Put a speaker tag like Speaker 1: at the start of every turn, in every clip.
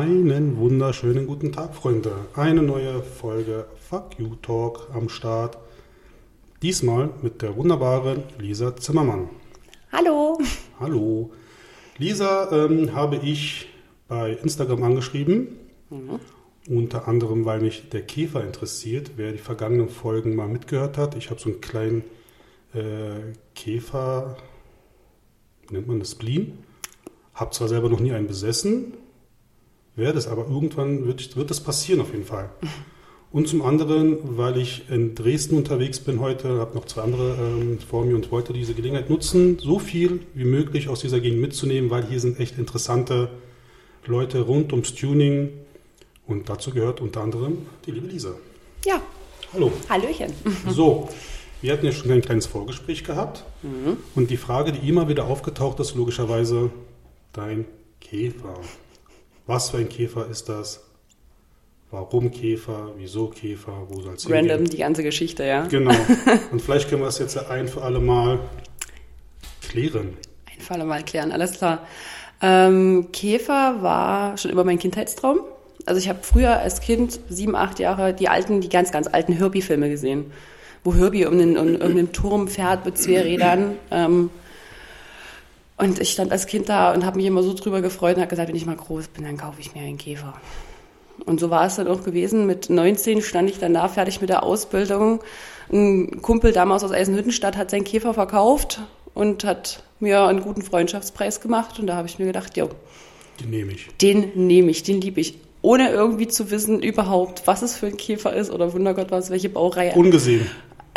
Speaker 1: Einen wunderschönen guten Tag, Freunde. Eine neue Folge Fuck You Talk am Start. Diesmal mit der wunderbaren Lisa Zimmermann.
Speaker 2: Hallo.
Speaker 1: Hallo. Lisa ähm, habe ich bei Instagram angeschrieben. Mhm. Unter anderem, weil mich der Käfer interessiert. Wer die vergangenen Folgen mal mitgehört hat, ich habe so einen kleinen äh, Käfer, nennt man das, Spleen. Habe zwar selber noch nie einen besessen, werde es, aber irgendwann wird, wird das passieren auf jeden Fall. Und zum anderen, weil ich in Dresden unterwegs bin heute, habe noch zwei andere ähm, vor mir und wollte diese Gelegenheit nutzen, so viel wie möglich aus dieser Gegend mitzunehmen, weil hier sind echt interessante Leute rund ums Tuning. Und dazu gehört unter anderem die liebe Lisa.
Speaker 2: Ja.
Speaker 1: Hallo.
Speaker 2: Hallöchen.
Speaker 1: So, wir hatten ja schon ein kleines Vorgespräch gehabt. Mhm. Und die Frage, die immer wieder aufgetaucht ist, logischerweise, dein Käfer. Was für ein Käfer ist das? Warum Käfer? Wieso Käfer? Wo soll es
Speaker 2: Random, hingehen? die ganze Geschichte, ja.
Speaker 1: Genau. Und vielleicht können wir es jetzt ein für alle Mal klären.
Speaker 2: Ein für alle Mal klären, alles klar. Ähm, Käfer war schon immer mein Kindheitstraum. Also ich habe früher als Kind, sieben, acht Jahre, die alten, die ganz, ganz alten Herbie-Filme gesehen, wo Herbie um den, um, um den Turm fährt mit zwei Rädern. Ähm, und ich stand als Kind da und habe mich immer so drüber gefreut und habe gesagt, wenn ich mal groß bin, dann kaufe ich mir einen Käfer. Und so war es dann auch gewesen. Mit 19 stand ich dann da fertig mit der Ausbildung. Ein Kumpel damals aus Eisenhüttenstadt hat seinen Käfer verkauft und hat mir einen guten Freundschaftspreis gemacht. Und da habe ich mir gedacht, jo,
Speaker 1: den nehme ich.
Speaker 2: Den nehme ich, den liebe ich. Ohne irgendwie zu wissen überhaupt, was es für ein Käfer ist oder Wundergott was, welche Baureihe.
Speaker 1: Ungesehen.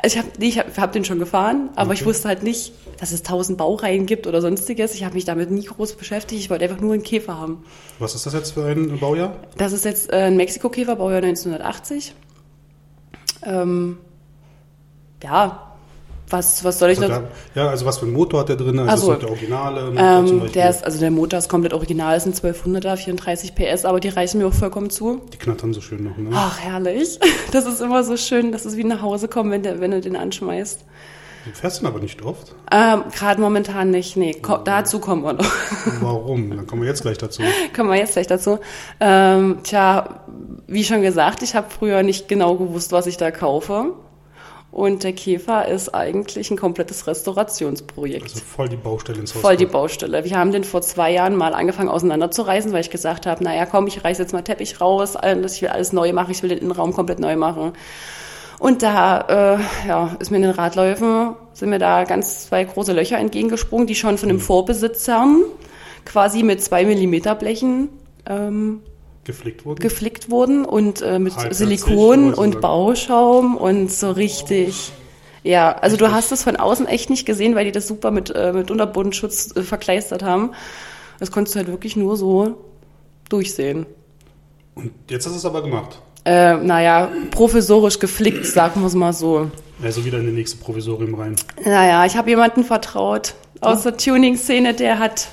Speaker 2: Also ich habe nee, ich hab, hab den schon gefahren, aber okay. ich wusste halt nicht, dass es tausend Baureihen gibt oder sonstiges. Ich habe mich damit nie groß beschäftigt. Ich wollte einfach nur einen Käfer haben.
Speaker 1: Was ist das jetzt für ein Baujahr?
Speaker 2: Das ist jetzt äh, ein Mexiko-Käfer, Baujahr 1980. Ähm, ja, was, was soll ich
Speaker 1: noch? ja, also was für ein Motor hat der drin? Also
Speaker 2: also,
Speaker 1: ist der originale
Speaker 2: ähm, der ist, also der Motor ist komplett original, ist ein 1200er, 34 PS, aber die reichen mir auch vollkommen zu.
Speaker 1: Die knattern so schön noch, ne?
Speaker 2: Ach, herrlich. Das ist immer so schön, dass es wie nach Hause kommt, wenn, der, wenn du den anschmeißt.
Speaker 1: Du fährst ihn aber nicht oft?
Speaker 2: Ähm, Gerade momentan nicht, nee. Ko oh. Dazu kommen wir noch.
Speaker 1: Warum? Dann kommen wir jetzt gleich dazu.
Speaker 2: kommen wir jetzt gleich dazu. Ähm, tja, wie schon gesagt, ich habe früher nicht genau gewusst, was ich da kaufe. Und der Käfer ist eigentlich ein komplettes Restaurationsprojekt.
Speaker 1: Also voll die Baustelle ins
Speaker 2: Haus. Voll die Baustelle. Wir haben den vor zwei Jahren mal angefangen auseinanderzureißen, weil ich gesagt habe, naja, komm, ich reiße jetzt mal Teppich raus, ich will alles neu machen, ich will den Innenraum komplett neu machen. Und da äh, ja, ist mir in den Radläufen, sind mir da ganz zwei große Löcher entgegengesprungen, die schon von dem mhm. Vorbesitzer quasi mit zwei Millimeter Blechen ähm,
Speaker 1: geflickt wurden,
Speaker 2: geflickt wurden und äh, mit Halb Silikon und Bauschaum und so richtig. Ja, also du hast es von außen echt nicht gesehen, weil die das super mit, äh, mit Unterbodenschutz äh, verkleistert haben. Das konntest du halt wirklich nur so durchsehen.
Speaker 1: Und jetzt hast du es aber gemacht.
Speaker 2: Äh, naja, provisorisch geflickt, sagen wir es mal so.
Speaker 1: Also wieder in die nächste Provisorium rein.
Speaker 2: Naja, ich habe jemanden vertraut aus der Tuning-Szene, der hat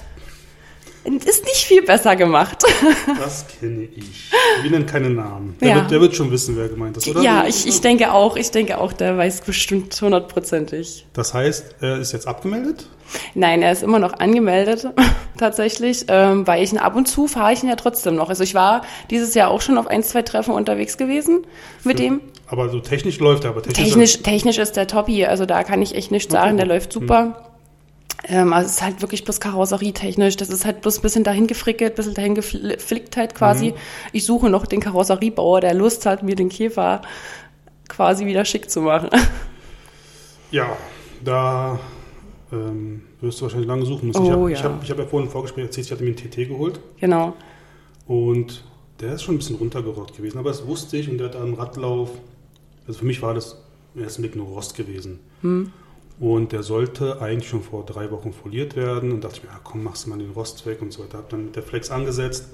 Speaker 2: ist nicht viel besser gemacht.
Speaker 1: Das kenne ich. Wir nennen keine Namen. Der, ja. wird, der wird schon wissen, wer gemeint ist, oder?
Speaker 2: Ja, ich, ich denke auch. Ich denke auch, der weiß bestimmt hundertprozentig.
Speaker 1: Das heißt, er ist jetzt abgemeldet?
Speaker 2: Nein, er ist immer noch angemeldet, tatsächlich, ähm, weil ich ihn ab und zu fahre ich ihn ja trotzdem noch. Also ich war dieses Jahr auch schon auf ein, zwei Treffen unterwegs gewesen mit Für, ihm.
Speaker 1: Aber so technisch läuft er, aber
Speaker 2: technisch. Technisch, technisch ist der Toppi, also da kann ich echt nichts okay. sagen, der läuft super. Hm. Ähm, also es ist halt wirklich bloß karosserietechnisch. Das ist halt bloß ein bisschen dahin gefrickelt, ein bisschen dahin geflickt halt quasi. Mhm. Ich suche noch den Karosseriebauer, der Lust hat, mir den Käfer quasi wieder schick zu machen.
Speaker 1: Ja, da ähm, wirst du wahrscheinlich lange suchen müssen.
Speaker 2: Oh,
Speaker 1: ich
Speaker 2: habe
Speaker 1: ja. Ich hab, hab ja vorhin im Vorgespräch erzählt, ich hatte mir einen TT geholt.
Speaker 2: Genau.
Speaker 1: Und der ist schon ein bisschen runtergerottet gewesen, aber das wusste ich und der hat einen Radlauf. Also für mich war das im ersten Blick nur Rost gewesen. Hm. Und der sollte eigentlich schon vor drei Wochen foliert werden. Und dachte ich mir, ja, komm, machst du mal den Rost weg und so weiter. Hab dann mit der Flex angesetzt.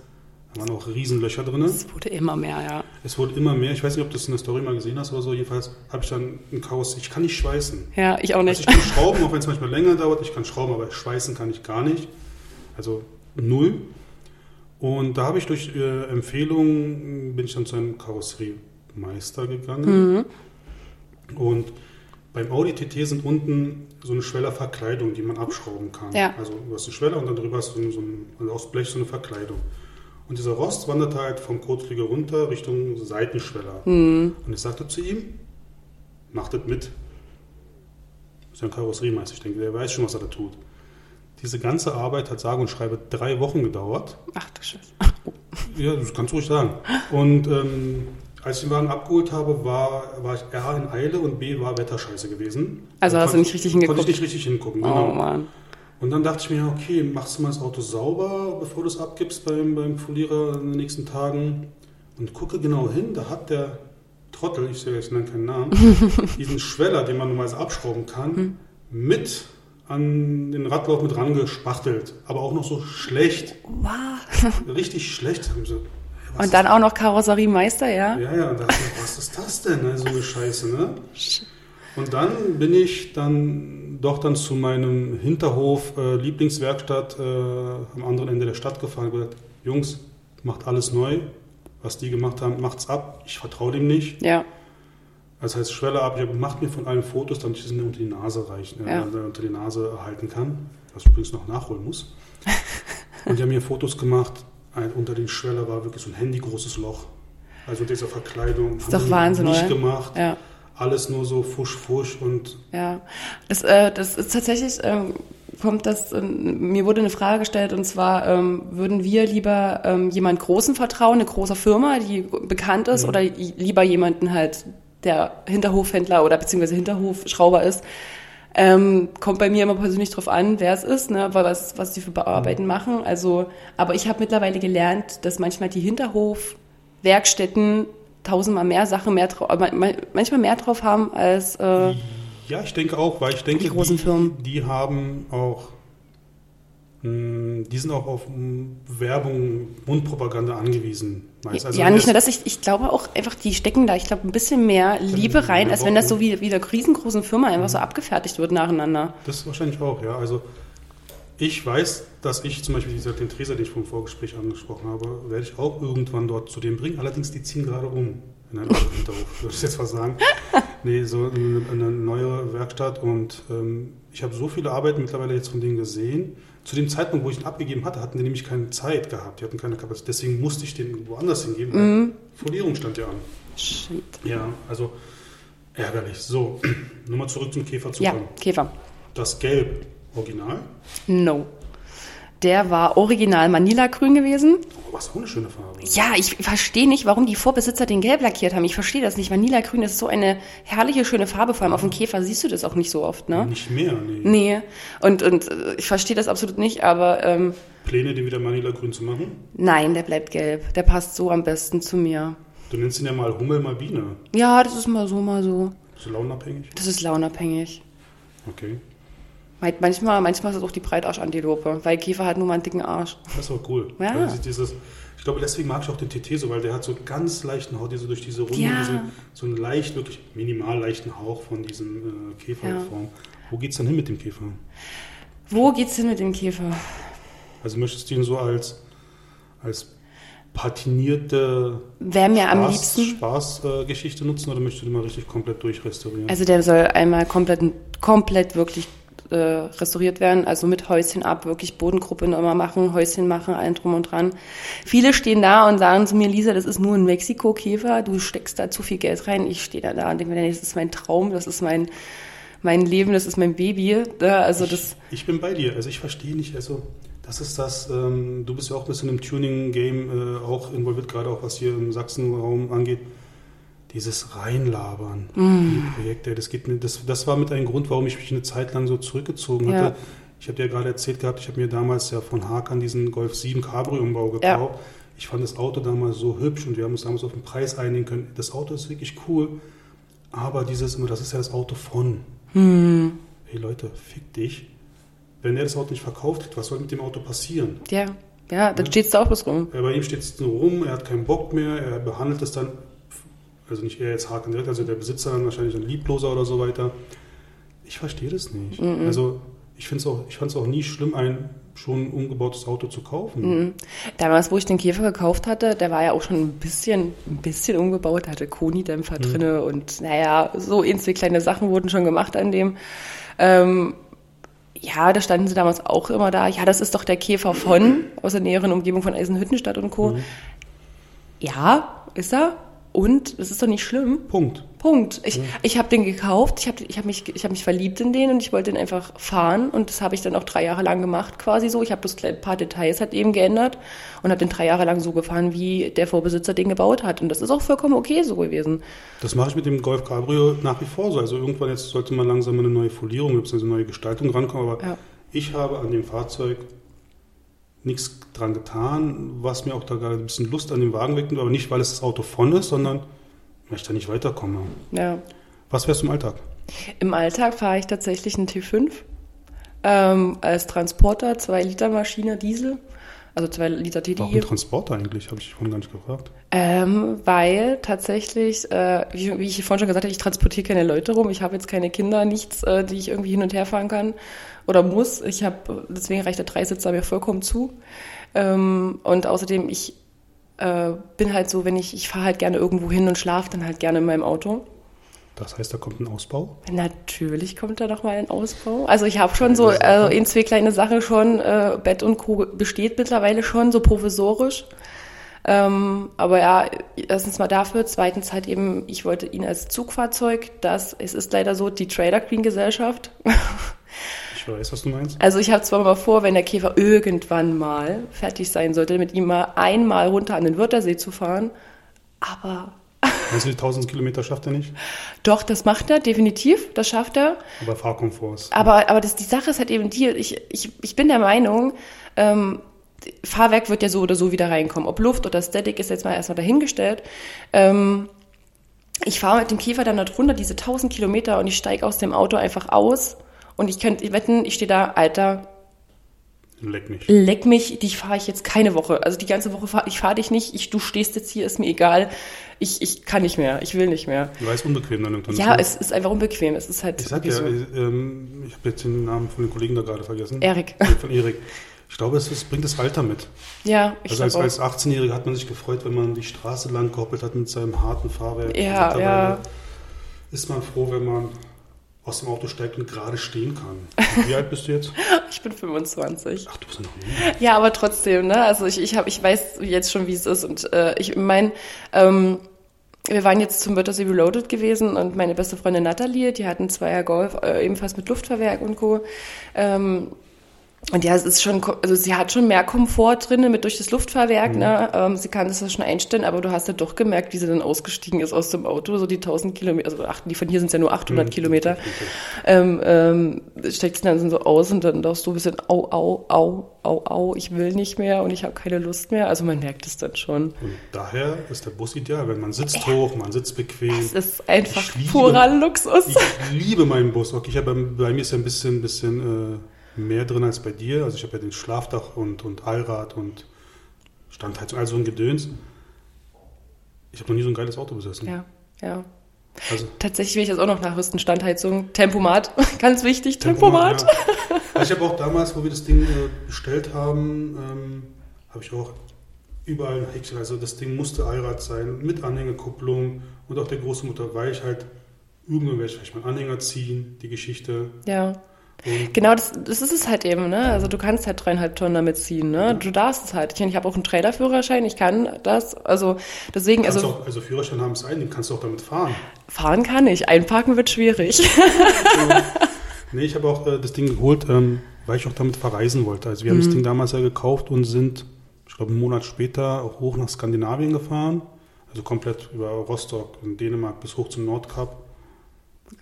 Speaker 1: Da waren auch Riesenlöcher drin.
Speaker 2: Es wurde immer mehr, ja.
Speaker 1: Es wurde immer mehr. Ich weiß nicht, ob du das in der Story mal gesehen hast oder so. Jedenfalls habe ich dann ein Chaos. Ich kann nicht schweißen.
Speaker 2: Ja, ich auch nicht.
Speaker 1: Also ich kann schrauben, auch wenn es manchmal länger dauert. Ich kann schrauben, aber schweißen kann ich gar nicht. Also null. Und da habe ich durch äh, Empfehlung, bin ich dann zu einem Karosseriemeister gegangen. Mhm. Und beim Audi TT sind unten so eine Schwellerverkleidung, die man abschrauben kann.
Speaker 2: Ja.
Speaker 1: Also du hast eine Schweller und dann drüber hast du so ein, also aus Blech so eine Verkleidung. Und dieser Rost wanderte halt vom Kotflügel runter Richtung Seitenschweller. Und ich sagte zu ihm, macht das mit. Ist ja ein Karosseriemeister, ich denke, der weiß schon, was er da tut. Diese ganze Arbeit hat sage und schreibe drei Wochen gedauert.
Speaker 2: Ach du Scheiße.
Speaker 1: Ja, das kannst du ruhig sagen. Und ähm, als ich den Wagen abgeholt habe, war, war ich A in Eile und B war Wetterscheiße gewesen.
Speaker 2: Also hast du nicht richtig hingeguckt?
Speaker 1: Konnte ich nicht richtig hingucken,
Speaker 2: Oh
Speaker 1: genau.
Speaker 2: Mann.
Speaker 1: Und dann dachte ich mir, okay, machst du mal das Auto sauber, bevor du es abgibst beim, beim Folierer in den nächsten Tagen. Und gucke genau hin, da hat der Trottel, ich sage jetzt nenne keinen Namen, diesen Schweller, den man normalerweise abschrauben kann,
Speaker 2: Hm.
Speaker 1: mit an den Radlauf mit rangespachtelt. Aber auch noch so schlecht,
Speaker 2: Wow.
Speaker 1: richtig schlecht. Hab ich so, hey, was
Speaker 2: Und dann auch noch Karosseriemeister, ja?
Speaker 1: ja, ja, und dachte was ist das denn, ne? so eine Scheiße, ne? Und dann bin ich dann doch dann zu meinem Hinterhof äh, Lieblingswerkstatt äh, am anderen Ende der Stadt gefahren und gesagt, Jungs, macht alles neu. Was die gemacht haben, macht's ab. Ich vertraue dem nicht.
Speaker 2: Ja.
Speaker 1: Das heißt, Schwelle ab, ich macht mir von allen Fotos, damit ich es mir unter die Nase reichen, äh,
Speaker 2: Ja.
Speaker 1: unter die Nase erhalten kann. Was ich übrigens noch nachholen muss. und die haben mir Fotos gemacht. Ein, unter den Schweller war wirklich so ein handygroßes Loch. Also diese Verkleidung.
Speaker 2: Ist
Speaker 1: haben
Speaker 2: doch
Speaker 1: die
Speaker 2: Wahnsinn,
Speaker 1: Nicht
Speaker 2: oder?
Speaker 1: gemacht.
Speaker 2: Ja.
Speaker 1: Alles nur so fusch, fusch und
Speaker 2: Ja, das, äh, das ist tatsächlich, ähm, kommt das, ähm, mir wurde eine Frage gestellt und zwar, ähm, würden wir lieber ähm, jemand Großen vertrauen, eine große Firma, die bekannt ist, oder i- lieber jemanden halt, der Hinterhofhändler oder beziehungsweise Hinterhofschrauber ist? Ähm, kommt bei mir immer persönlich drauf an, wer es ist, ne, was, was die für Bearbeiten machen. Also, aber ich habe mittlerweile gelernt, dass manchmal die Hinterhofwerkstätten tausendmal mehr Sachen mehr manchmal mehr drauf haben als äh,
Speaker 1: ja, ich denke auch, weil ich denke,
Speaker 2: Die großen Firmen.
Speaker 1: die haben auch, die sind auch auf mh, Werbung, Mundpropaganda angewiesen. Also
Speaker 2: ja, nicht nur das, ich, ich glaube auch einfach, die stecken da, ich glaube, ein bisschen mehr Liebe rein, als wenn das so wie, wie der riesengroßen Firma einfach so abgefertigt wird nacheinander.
Speaker 1: Das wahrscheinlich auch, ja. Also ich weiß, dass ich zum Beispiel dieser, den Treser, den ich vom Vorgespräch angesprochen habe, werde ich auch irgendwann dort zu dem bringen. Allerdings, die ziehen gerade um. In einen anderen Hinterhof, würde ich jetzt mal sagen. Nee, so eine, eine neue Werkstatt und ähm, ich habe so viele Arbeiten mittlerweile jetzt von denen gesehen. Zu dem Zeitpunkt, wo ich ihn abgegeben hatte, hatten die nämlich keine Zeit gehabt. Die hatten keine Kapazität. Deswegen musste ich den woanders hingeben. weil Folierung stand ja an.
Speaker 2: Shit.
Speaker 1: Ja, also ärgerlich. So, nochmal zurück zum Käfer zu
Speaker 2: Ja. Käfer.
Speaker 1: Das Gelb, Original.
Speaker 2: No. Der war original Manila-grün gewesen.
Speaker 1: Oh, was auch eine schöne Farbe.
Speaker 2: Ja, ich verstehe nicht, warum die Vorbesitzer den gelb lackiert haben. Ich verstehe das nicht. Manila-grün ist so eine herrliche, schöne Farbe. Vor allem auf dem Käfer siehst du das auch nicht so oft, ne?
Speaker 1: Nicht mehr, nee.
Speaker 2: Nee. Und, und äh, ich verstehe das absolut nicht, aber ähm,
Speaker 1: Pläne, den wieder Manila-grün zu machen?
Speaker 2: nein, der bleibt gelb. Der passt so am besten zu mir.
Speaker 1: Du nennst ihn ja mal Hummel, mal Biene.
Speaker 2: Ja, das ist mal so, mal so.
Speaker 1: So launabhängig?
Speaker 2: Das ist launabhängig.
Speaker 1: Okay.
Speaker 2: Manchmal, manchmal ist es auch die Breitarschantilope, weil Käfer hat nur mal einen dicken Arsch.
Speaker 1: Das ist auch cool.
Speaker 2: Ja.
Speaker 1: Dieses, ich glaube, deswegen mag ich auch den TT so, weil der hat so ganz leichten Hauch, diese durch diese Runde,
Speaker 2: Ja.
Speaker 1: diese, so einen leicht, wirklich minimal leichten Hauch von diesem äh, Käferform.
Speaker 2: Ja.
Speaker 1: Wo geht's dann hin mit dem Käfer?
Speaker 2: Wo geht's hin mit dem Käfer?
Speaker 1: Also möchtest du ihn so als, als patinierte
Speaker 2: Wäre mir am
Speaker 1: Spaß,
Speaker 2: liebsten.
Speaker 1: Spaßgeschichte äh, nutzen oder möchtest du den mal richtig komplett durchrestaurieren?
Speaker 2: Also der soll einmal komplett, komplett wirklich äh, restauriert werden, also mit Häuschen ab, wirklich Bodengruppe nochmal machen, Häuschen machen, allen drum und dran. Viele stehen da und sagen zu mir, Lisa, das ist nur ein Mexiko-Käfer, du steckst da zu viel Geld rein. Ich stehe da da und denke mir, das ist mein Traum, das ist mein, mein Leben, das ist mein Baby. Ja, also das,
Speaker 1: Ich bin bei dir. Also ich verstehe nicht, also das ist das, ähm, du bist ja auch ein bisschen im Tuning-Game äh, auch involviert, gerade auch was hier im Sachsenraum angeht. Dieses Reinlabern, die Projekte, das geht das, das war mit ein Grund, warum ich mich eine Zeit lang so zurückgezogen
Speaker 2: Ja.
Speaker 1: hatte. Ich habe dir ja gerade erzählt gehabt, ich habe mir damals ja von Hakan diesen Golf 7 Cabrio-Umbau gekauft. Ich fand das Auto damals so hübsch und wir haben uns damals auf den Preis einigen können. Das Auto ist wirklich cool, aber dieses immer, das ist ja das Auto von. Hey Leute, fick dich. Wenn er das Auto nicht verkauft hat, was soll mit dem Auto passieren?
Speaker 2: ja, ja, dann steht's da auch bloß rum.
Speaker 1: Ja, bei ihm steht es nur rum, er hat keinen Bock mehr, er behandelt es dann, also nicht er jetzt Haken direkt, also der Besitzer dann wahrscheinlich ein Liebloser oder so weiter. Ich verstehe das nicht. Also ich finde es auch, ich fand es auch nie schlimm, ein schon umgebautes Auto zu kaufen.
Speaker 2: Damals, wo ich den Käfer gekauft hatte, der war ja auch schon ein bisschen, ein bisschen umgebaut, hatte Koni-Dämpfer drinne und naja, so ähnliche kleine Sachen wurden schon gemacht an dem. Ähm, ja, da standen sie damals auch immer da. Ja, das ist doch der Käfer von, aus der näheren Umgebung von Eisenhüttenstadt und Co. Ja, ist er. Und es ist doch nicht schlimm.
Speaker 1: Punkt.
Speaker 2: Punkt. Ich, ich habe den gekauft, ich habe ich hab mich, ich hab mich verliebt in den und ich wollte den einfach fahren und das habe ich dann auch drei Jahre lang gemacht quasi so. Ich habe bloß ein paar Details halt eben geändert und habe den drei Jahre lang so gefahren, wie der Vorbesitzer den gebaut hat und das ist auch vollkommen okay so gewesen.
Speaker 1: Das mache ich mit dem Golf Cabrio nach wie vor so. Also irgendwann jetzt sollte man langsam eine neue Folierung, bzw. eine neue Gestaltung rankommen, aber
Speaker 2: Ja.
Speaker 1: ich habe an dem Fahrzeug nichts dran getan, was mir auch da gerade ein bisschen Lust an dem Wagen wegnimmt, aber nicht, weil es das Auto von ist, sondern weil ich da nicht weiterkomme.
Speaker 2: Ja.
Speaker 1: Was wärst du im Alltag?
Speaker 2: Im Alltag fahre ich tatsächlich einen T5 ähm, als Transporter, 2 Liter Maschine Diesel, also 2 Liter
Speaker 1: Warum
Speaker 2: TDI.
Speaker 1: Transporter eigentlich? Habe ich vorhin gar nicht gefragt.
Speaker 2: Ähm, weil tatsächlich, äh, wie, wie ich vorhin schon gesagt habe, ich transportiere keine Leute rum. Ich habe jetzt keine Kinder, nichts, äh, die ich irgendwie hin und her fahren kann oder muss. Ich habe, deswegen reicht der Dreisitzer mir vollkommen zu. Ähm, und außerdem, ich äh, bin halt so, wenn ich, ich fahre halt gerne irgendwo hin und schlafe dann halt gerne in meinem Auto.
Speaker 1: Das heißt, da kommt ein Ausbau?
Speaker 2: Natürlich kommt da noch mal ein Ausbau. Also ich habe schon so also in zwei kleine Sachen schon, äh, Bett und Co. besteht mittlerweile schon, so provisorisch. Ähm, aber ja, erstens mal dafür, zweitens halt eben, ich wollte ihn als Zugfahrzeug, das, es ist leider so, die Trailer Queen Gesellschaft.
Speaker 1: Ich weiß, was du meinst.
Speaker 2: Also ich habe zwar mal vor, wenn der Käfer irgendwann mal fertig sein sollte, mit ihm mal einmal runter an den Wörthersee zu fahren, aber
Speaker 1: Meinst du, die 1000 Kilometer schafft er nicht?
Speaker 2: doch, das macht er, definitiv, das schafft er.
Speaker 1: Aber Fahrkomfort ist.
Speaker 2: Aber, aber das, die Sache ist halt eben die, ich, ich, ich bin der Meinung, ähm, Fahrwerk wird ja so oder so wieder reinkommen. Ob Luft oder Static ist jetzt mal erstmal dahingestellt. Ähm, ich fahre mit dem Käfer dann da drunter diese 1000 Kilometer und ich steige aus dem Auto einfach aus und ich könnte wetten, ich stehe da, Alter,
Speaker 1: Leck mich.
Speaker 2: leck mich, dich fahre ich jetzt keine Woche. Also die ganze Woche fahre ich fahre dich nicht, ich, du stehst jetzt hier, ist mir egal. Ich, ich kann nicht mehr, ich will nicht mehr.
Speaker 1: Weil es unbequem dann irgendwann
Speaker 2: Ja,
Speaker 1: ist.
Speaker 2: es ist einfach unbequem. Es ist halt
Speaker 1: Ich sag ja,
Speaker 2: so.
Speaker 1: ähm, ich habe jetzt den Namen von den Kollegen da gerade vergessen.
Speaker 2: Erik.
Speaker 1: Von Erik. Ich glaube, es, bringt das Alter mit.
Speaker 2: Ja, ich
Speaker 1: Also als,
Speaker 2: auch.
Speaker 1: als 18-Jähriger hat man sich gefreut, wenn man die Straße lang gehoppelt hat mit seinem harten Fahrwerk.
Speaker 2: Ja,
Speaker 1: Mittlerweile
Speaker 2: ja.
Speaker 1: Ist man froh, wenn man aus dem Auto steigt und gerade stehen kann. Und Wie alt bist du jetzt?
Speaker 2: Ich bin 25.
Speaker 1: Ach, du bist ja noch nie.
Speaker 2: Ja, aber trotzdem, ne? Also ich, ich, hab, ich weiß jetzt schon, wie es ist. Und äh, ich meine, ähm, wir waren jetzt zum Wörthersee Reloaded gewesen und meine beste Freundin Natalie, die hatten Zweier Golf, äh, ebenfalls mit Luftfahrwerk und Co. Ähm, und ja, es ist schon, also sie hat schon mehr Komfort drin mit durch das Luftfahrwerk, ne? Ähm, sie kann das ja schon einstellen, aber du hast ja doch gemerkt, wie sie dann ausgestiegen ist aus dem Auto, so die 1000 Kilometer, also ach, die von hier sind ja nur 800 Kilometer ähm, ähm, steckst du dann so aus und dann darfst du ein bisschen au, au, au, au, au, ich will nicht mehr und ich habe keine Lust mehr. Also man merkt es dann schon.
Speaker 1: Und daher ist der Bus ideal, wenn man sitzt hoch, man sitzt bequem.
Speaker 2: Es ist einfach purer Luxus.
Speaker 1: Ich liebe meinen Bus. Okay, ich habe bei mir ist ja ein bisschen, bisschen äh, mehr drin als bei dir. Also ich habe ja den Schlafdach und, und Allrad und Standheizung, also so ein Gedöns. Ich habe noch nie so ein geiles Auto besessen.
Speaker 2: Ja, ja.
Speaker 1: Also
Speaker 2: Tatsächlich will ich das auch noch nachrüsten. Standheizung, Tempomat, ganz wichtig, Tempomat.
Speaker 1: Ja. Also ich habe auch damals, wo wir das Ding äh, bestellt haben, ähm, habe ich auch überall ein Häkchen. Also das Ding musste Allrad sein, mit Anhängerkupplung und auch der große Motor, weil ich halt irgendwann werde ich vielleicht meinen Anhänger ziehen, die Geschichte.
Speaker 2: Ja.
Speaker 1: Und
Speaker 2: Genau, das, das ist es halt eben, ne? Also du kannst halt dreieinhalb Tonnen damit ziehen, ne? Du darfst es halt. Ich, ich habe auch einen Trailerführerschein, ich kann das. Also deswegen, also
Speaker 1: auch, also Führerschein haben es ein, den kannst du auch damit fahren.
Speaker 2: fahren kann ich, einparken wird schwierig.
Speaker 1: Nee, ich habe auch äh, das Ding geholt, ähm, weil ich auch damit verreisen wollte. Also wir haben das Ding damals ja gekauft und sind, ich glaube, einen Monat später auch hoch nach Skandinavien gefahren. Also komplett über Rostock in Dänemark bis hoch zum Nordkap.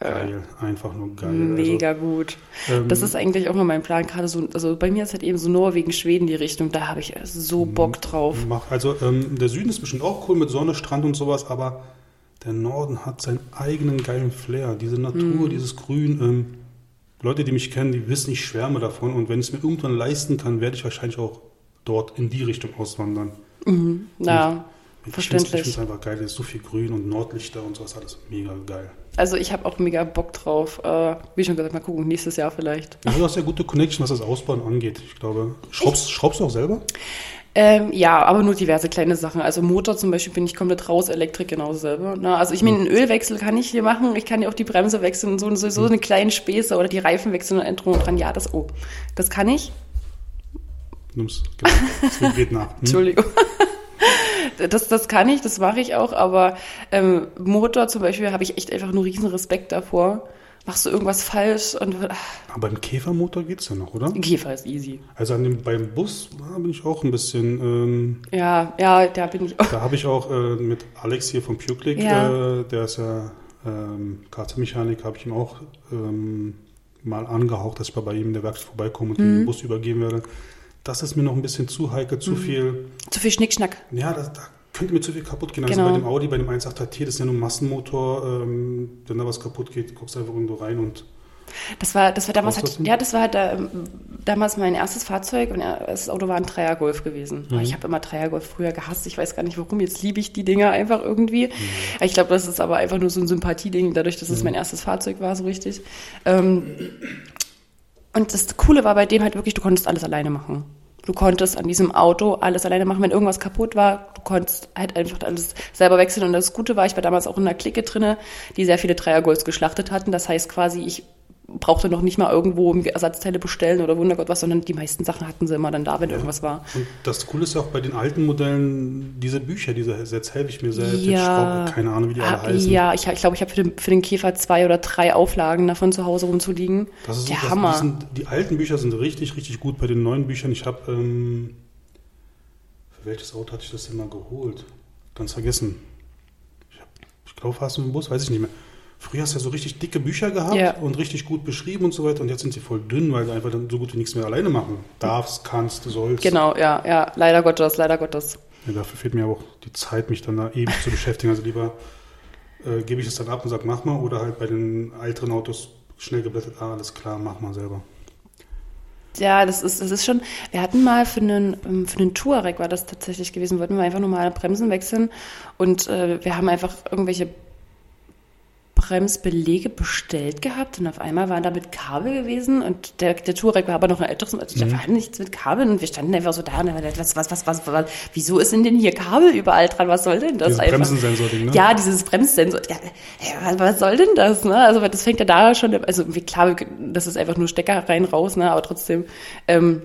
Speaker 1: Geil, einfach nur geil.
Speaker 2: Mega gut.
Speaker 1: Also, ähm,
Speaker 2: Das ist eigentlich auch mal mein Plan, gerade so, also bei mir ist halt eben so Norwegen, Schweden die Richtung, da habe ich so
Speaker 1: Mhm.
Speaker 2: Bock drauf.
Speaker 1: Mach, also ähm, der Süden ist bestimmt auch cool mit Sonne, Strand und sowas, aber der Norden hat seinen eigenen geilen Flair. Diese
Speaker 2: Mhm.
Speaker 1: Natur, dieses Grün. Ähm, Leute, die mich kennen, die wissen, ich schwärme davon. Und wenn ich es mir irgendwann leisten kann, werde ich wahrscheinlich auch dort in die Richtung auswandern.
Speaker 2: Na,
Speaker 1: Ich finde es
Speaker 2: verständlich.
Speaker 1: einfach geil, es ist so viel Grün und Nordlichter und sowas, alles mega geil.
Speaker 2: Also ich habe auch mega Bock drauf. Äh, wie schon gesagt, mal gucken, nächstes Jahr vielleicht.
Speaker 1: Ja, du hast ja gute Connection, was das Ausbauen angeht. Ich glaube, schraubst, schraubst du auch selber?
Speaker 2: Ähm, ja, aber nur diverse kleine Sachen. Also Motor zum Beispiel bin ich komplett raus, Elektrik genauso selber. Ne? Also ich meine, einen Ölwechsel kann ich hier machen, ich kann ja auch die Bremse wechseln und so und so, so eine kleine Späße oder die Reifen wechseln und Änderungen dran. Ja, das, oh, das kann ich.
Speaker 1: Nimm's, genau. Das geht nach. Hm?
Speaker 2: Entschuldigung. Das, das kann ich, das mache ich auch, aber ähm, Motor zum Beispiel habe ich echt einfach nur riesen Respekt davor. Machst du irgendwas falsch und
Speaker 1: Aber beim Käfermotor geht's ja noch, oder?
Speaker 2: Käfer ist easy.
Speaker 1: Also an dem, beim Bus da bin ich auch ein bisschen. Ähm,
Speaker 2: Ja, ja, da bin ich auch.
Speaker 1: da habe ich auch äh, mit Alex hier vom PureClick,
Speaker 2: Ja.
Speaker 1: äh, der ist ja ähm, Kfz-Mechanik, habe ich ihm auch ähm, mal angehaucht, dass ich bei ihm in der Werkstatt vorbeikomme und
Speaker 2: Mhm.
Speaker 1: den Bus übergeben werde. Das ist mir noch ein bisschen zu heikel, zu viel.
Speaker 2: Zu viel Schnickschnack.
Speaker 1: Ja, das, da könnte mir zu viel kaputt gehen. Also
Speaker 2: Genau.
Speaker 1: bei dem Audi, bei dem 1.8 T, das ist ja nur ein Massenmotor. Ähm, wenn da was kaputt geht, guckst du einfach irgendwo rein und
Speaker 2: Das war, das war damals, halt, ja, das war halt, ähm, damals mein erstes Fahrzeug und ja, das Auto war ein Dreier-Golf gewesen.
Speaker 1: Mhm.
Speaker 2: Ich habe immer Dreier-Golf früher gehasst. Ich weiß gar nicht warum. Jetzt liebe ich die Dinger einfach irgendwie.
Speaker 1: Mhm.
Speaker 2: Ich glaube, das ist aber einfach nur so ein Sympathieding, dadurch, dass es mein erstes Fahrzeug war, so richtig. Ähm, und das Coole war bei dem halt wirklich, du konntest alles alleine machen. Du konntest an diesem Auto alles alleine machen, wenn irgendwas kaputt war. Du konntest halt einfach alles selber wechseln. Und das Gute war, ich war damals auch in einer Clique drinne, die sehr viele Dreiergolds geschlachtet hatten. Das heißt quasi, ich brauchte noch nicht mal irgendwo Ersatzteile bestellen oder Wundergott was, sondern die meisten Sachen hatten sie immer dann da, wenn irgendwas war.
Speaker 1: Und das Coole ist ja auch bei den alten Modellen, diese Bücher, diese jetzt helfe ich mir selbst,
Speaker 2: Ja.
Speaker 1: Schraube, keine Ahnung, wie die alle
Speaker 2: Ah,
Speaker 1: heißen.
Speaker 2: ja, ich, ich glaube, ich habe für den, für den Käfer zwei oder drei Auflagen davon zu Hause rumzuliegen.
Speaker 1: Das ist
Speaker 2: Der
Speaker 1: das,
Speaker 2: Hammer.
Speaker 1: Die, sind, die alten Bücher sind richtig, richtig gut. Bei den neuen Büchern, ich habe, ähm, für welches Auto hatte ich das denn mal geholt? Ganz vergessen. Ich, hab- ich glaube, fast im Bus, weiß ich nicht mehr. Früher hast du ja so richtig dicke Bücher gehabt
Speaker 2: Ja.
Speaker 1: und richtig gut beschrieben und so weiter. Und jetzt sind sie voll dünn, weil du einfach dann so gut wie nichts mehr alleine machen darfst, kannst, sollst.
Speaker 2: Genau, ja, ja, leider Gottes, leider Gottes.
Speaker 1: Ja, dafür fehlt mir aber auch die Zeit, mich dann da ewig zu beschäftigen. Also lieber äh, gebe ich es dann ab und sage, mach mal. Oder halt bei den älteren Autos schnell geblättert, ah, alles klar, mach mal selber.
Speaker 2: Ja, das ist, das ist schon. Wir hatten mal für einen, ähm, für einen Touareg war das tatsächlich gewesen, wollten wir einfach nur mal Bremsen wechseln und äh, wir haben einfach irgendwelche Bremsbelege bestellt gehabt und auf einmal waren da mit Kabel gewesen und der, der Touareg war aber noch ein älteres, also da war nichts mit Kabeln und wir standen einfach so da und gedacht, was, was, was, was, was, wieso ist denn denn hier Kabel überall dran? Was soll denn das
Speaker 1: Dieses
Speaker 2: einfach?
Speaker 1: Bremsensensor-Ding, ne?
Speaker 2: Ja, dieses Bremssensor. Ja, ja, was- soll denn das? Ne? Also das fängt ja da schon, also wie klar, das ist einfach nur Stecker rein, raus, ne? aber trotzdem, ähm,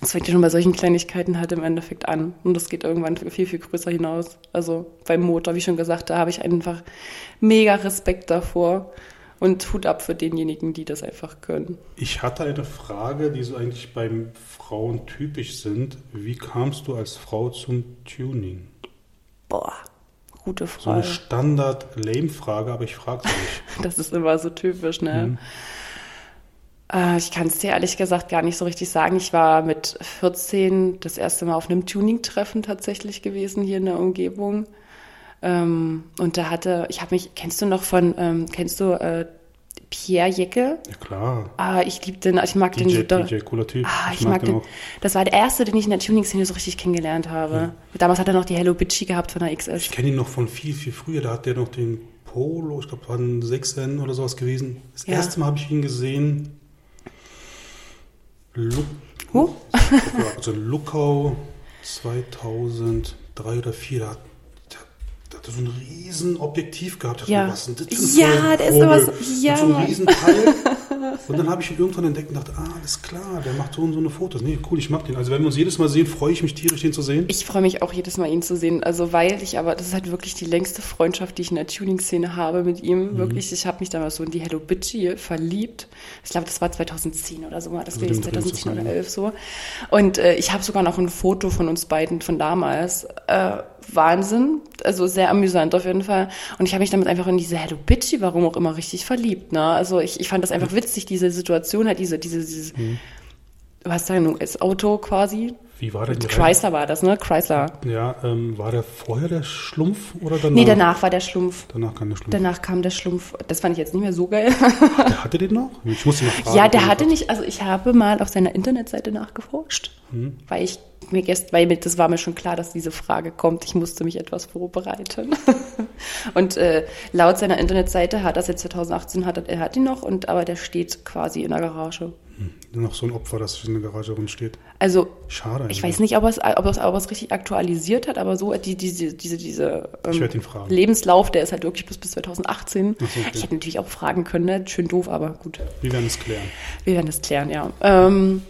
Speaker 2: das fängt ja schon bei solchen Kleinigkeiten halt im Endeffekt an. Und das geht irgendwann viel, viel größer hinaus. Also beim Motor, wie schon gesagt, da habe ich einfach mega Respekt davor. Und Hut ab für denjenigen, die das einfach können.
Speaker 1: Ich hatte eine Frage, die so eigentlich beim Frauen typisch sind. Wie kamst du als Frau zum Tuning?
Speaker 2: Boah, gute
Speaker 1: So eine
Speaker 2: Frage.
Speaker 1: Standard-Lame-Frage, aber ich frage sie nicht.
Speaker 2: Das ist immer so typisch, ne?
Speaker 1: Mhm.
Speaker 2: Äh, ich kann es dir ehrlich gesagt gar nicht so richtig sagen. Ich war mit 14 das erste Mal auf einem Tuning-Treffen tatsächlich gewesen hier in der Umgebung. Ähm, und da hatte, ich habe mich, kennst du noch von, ähm, kennst du äh, Pierre Jecke?
Speaker 1: Ja klar.
Speaker 2: Ah, ich liebe den, ich mag den
Speaker 1: DJ,
Speaker 2: so doll.
Speaker 1: DJ, cooler Typ.
Speaker 2: Ah, ich, mag, den. Das war der erste, den ich in der Tuning-Szene so richtig kennengelernt habe. Damals hat er noch die Hello Bitchy gehabt von der XS.
Speaker 1: Ich kenne ihn noch von viel, viel früher. Da hat der noch den Polo, ich glaube, war ein 6N oder sowas gewesen. Das
Speaker 2: Ja.
Speaker 1: erste Mal habe ich ihn gesehen. Lu
Speaker 2: Huh?
Speaker 1: also Luckau 2003 oder 4. Da hat, der, der hat so ein riesen Objektiv gehabt.
Speaker 2: Ja. Ja,
Speaker 1: ein
Speaker 2: der ist immer so-
Speaker 1: Vogel?
Speaker 2: ja,
Speaker 1: so einem
Speaker 2: Mann.
Speaker 1: Und dann habe ich ihn irgendwann entdeckt und dachte, ah, alles klar, der macht so und so eine Fotos. Nee, cool, ich mag den. Also wenn wir uns jedes Mal sehen, freue ich mich tierisch, den zu sehen.
Speaker 2: Ich freue mich auch jedes Mal, ihn zu sehen. Also weil ich aber, das ist halt wirklich die längste Freundschaft, die ich in der Tuning-Szene habe mit ihm. Wirklich, ich habe mich damals so in die Hello Bitchy verliebt. Ich glaube, das war 2010 oder so, war das
Speaker 1: Also
Speaker 2: gewesen,
Speaker 1: dem Dreh ist das
Speaker 2: 2010 oder
Speaker 1: sein, ja.
Speaker 2: 11 so. Und äh, ich habe sogar noch ein Foto von uns beiden von damals. Äh, Wahnsinn, also sehr amüsant auf jeden Fall. Und ich habe mich damit einfach in diese Hello Bitchy, warum auch immer, richtig verliebt. Ne? Also ich, ich fand das einfach witzig, diese Situation, halt diese, diese, dieses, was sagen als Auto quasi.
Speaker 1: Wie war denn die
Speaker 2: Chrysler war das, ne? Chrysler.
Speaker 1: Ja, ähm, war der vorher der Schlumpf oder danach?
Speaker 2: Nee, danach war der Schlumpf.
Speaker 1: Danach kam der Schlumpf.
Speaker 2: Danach kam der Schlumpf. Das fand ich jetzt nicht mehr so geil.
Speaker 1: Der hatte den noch? Ich musste mal fragen.
Speaker 2: ja, der hatte
Speaker 1: den-
Speaker 2: nicht, also ich habe mal auf seiner Internetseite nachgeforscht,
Speaker 1: Hm.
Speaker 2: weil ich mir gestern, weil mir, das war mir schon klar, dass diese Frage kommt. Ich musste mich etwas vorbereiten. und äh, laut seiner Internetseite hat er seit 2018 hat er, er hat ihn noch und aber der steht quasi in der Garage.
Speaker 1: Noch so ein Opfer, das in der Garage rumsteht.
Speaker 2: Also
Speaker 1: Schade
Speaker 2: ich
Speaker 1: eigentlich.
Speaker 2: weiß nicht, ob er es, ob er es, ob er es richtig aktualisiert hat, aber so die, diese, diese, diese
Speaker 1: Ich
Speaker 2: ähm. Lebenslauf, der ist halt wirklich bis, bis 2018.
Speaker 1: Ach so, okay.
Speaker 2: Ich hätte natürlich auch fragen können, ne? schön doof, aber gut.
Speaker 1: Wir werden es klären.
Speaker 2: Wir werden das klären, ja. Ähm,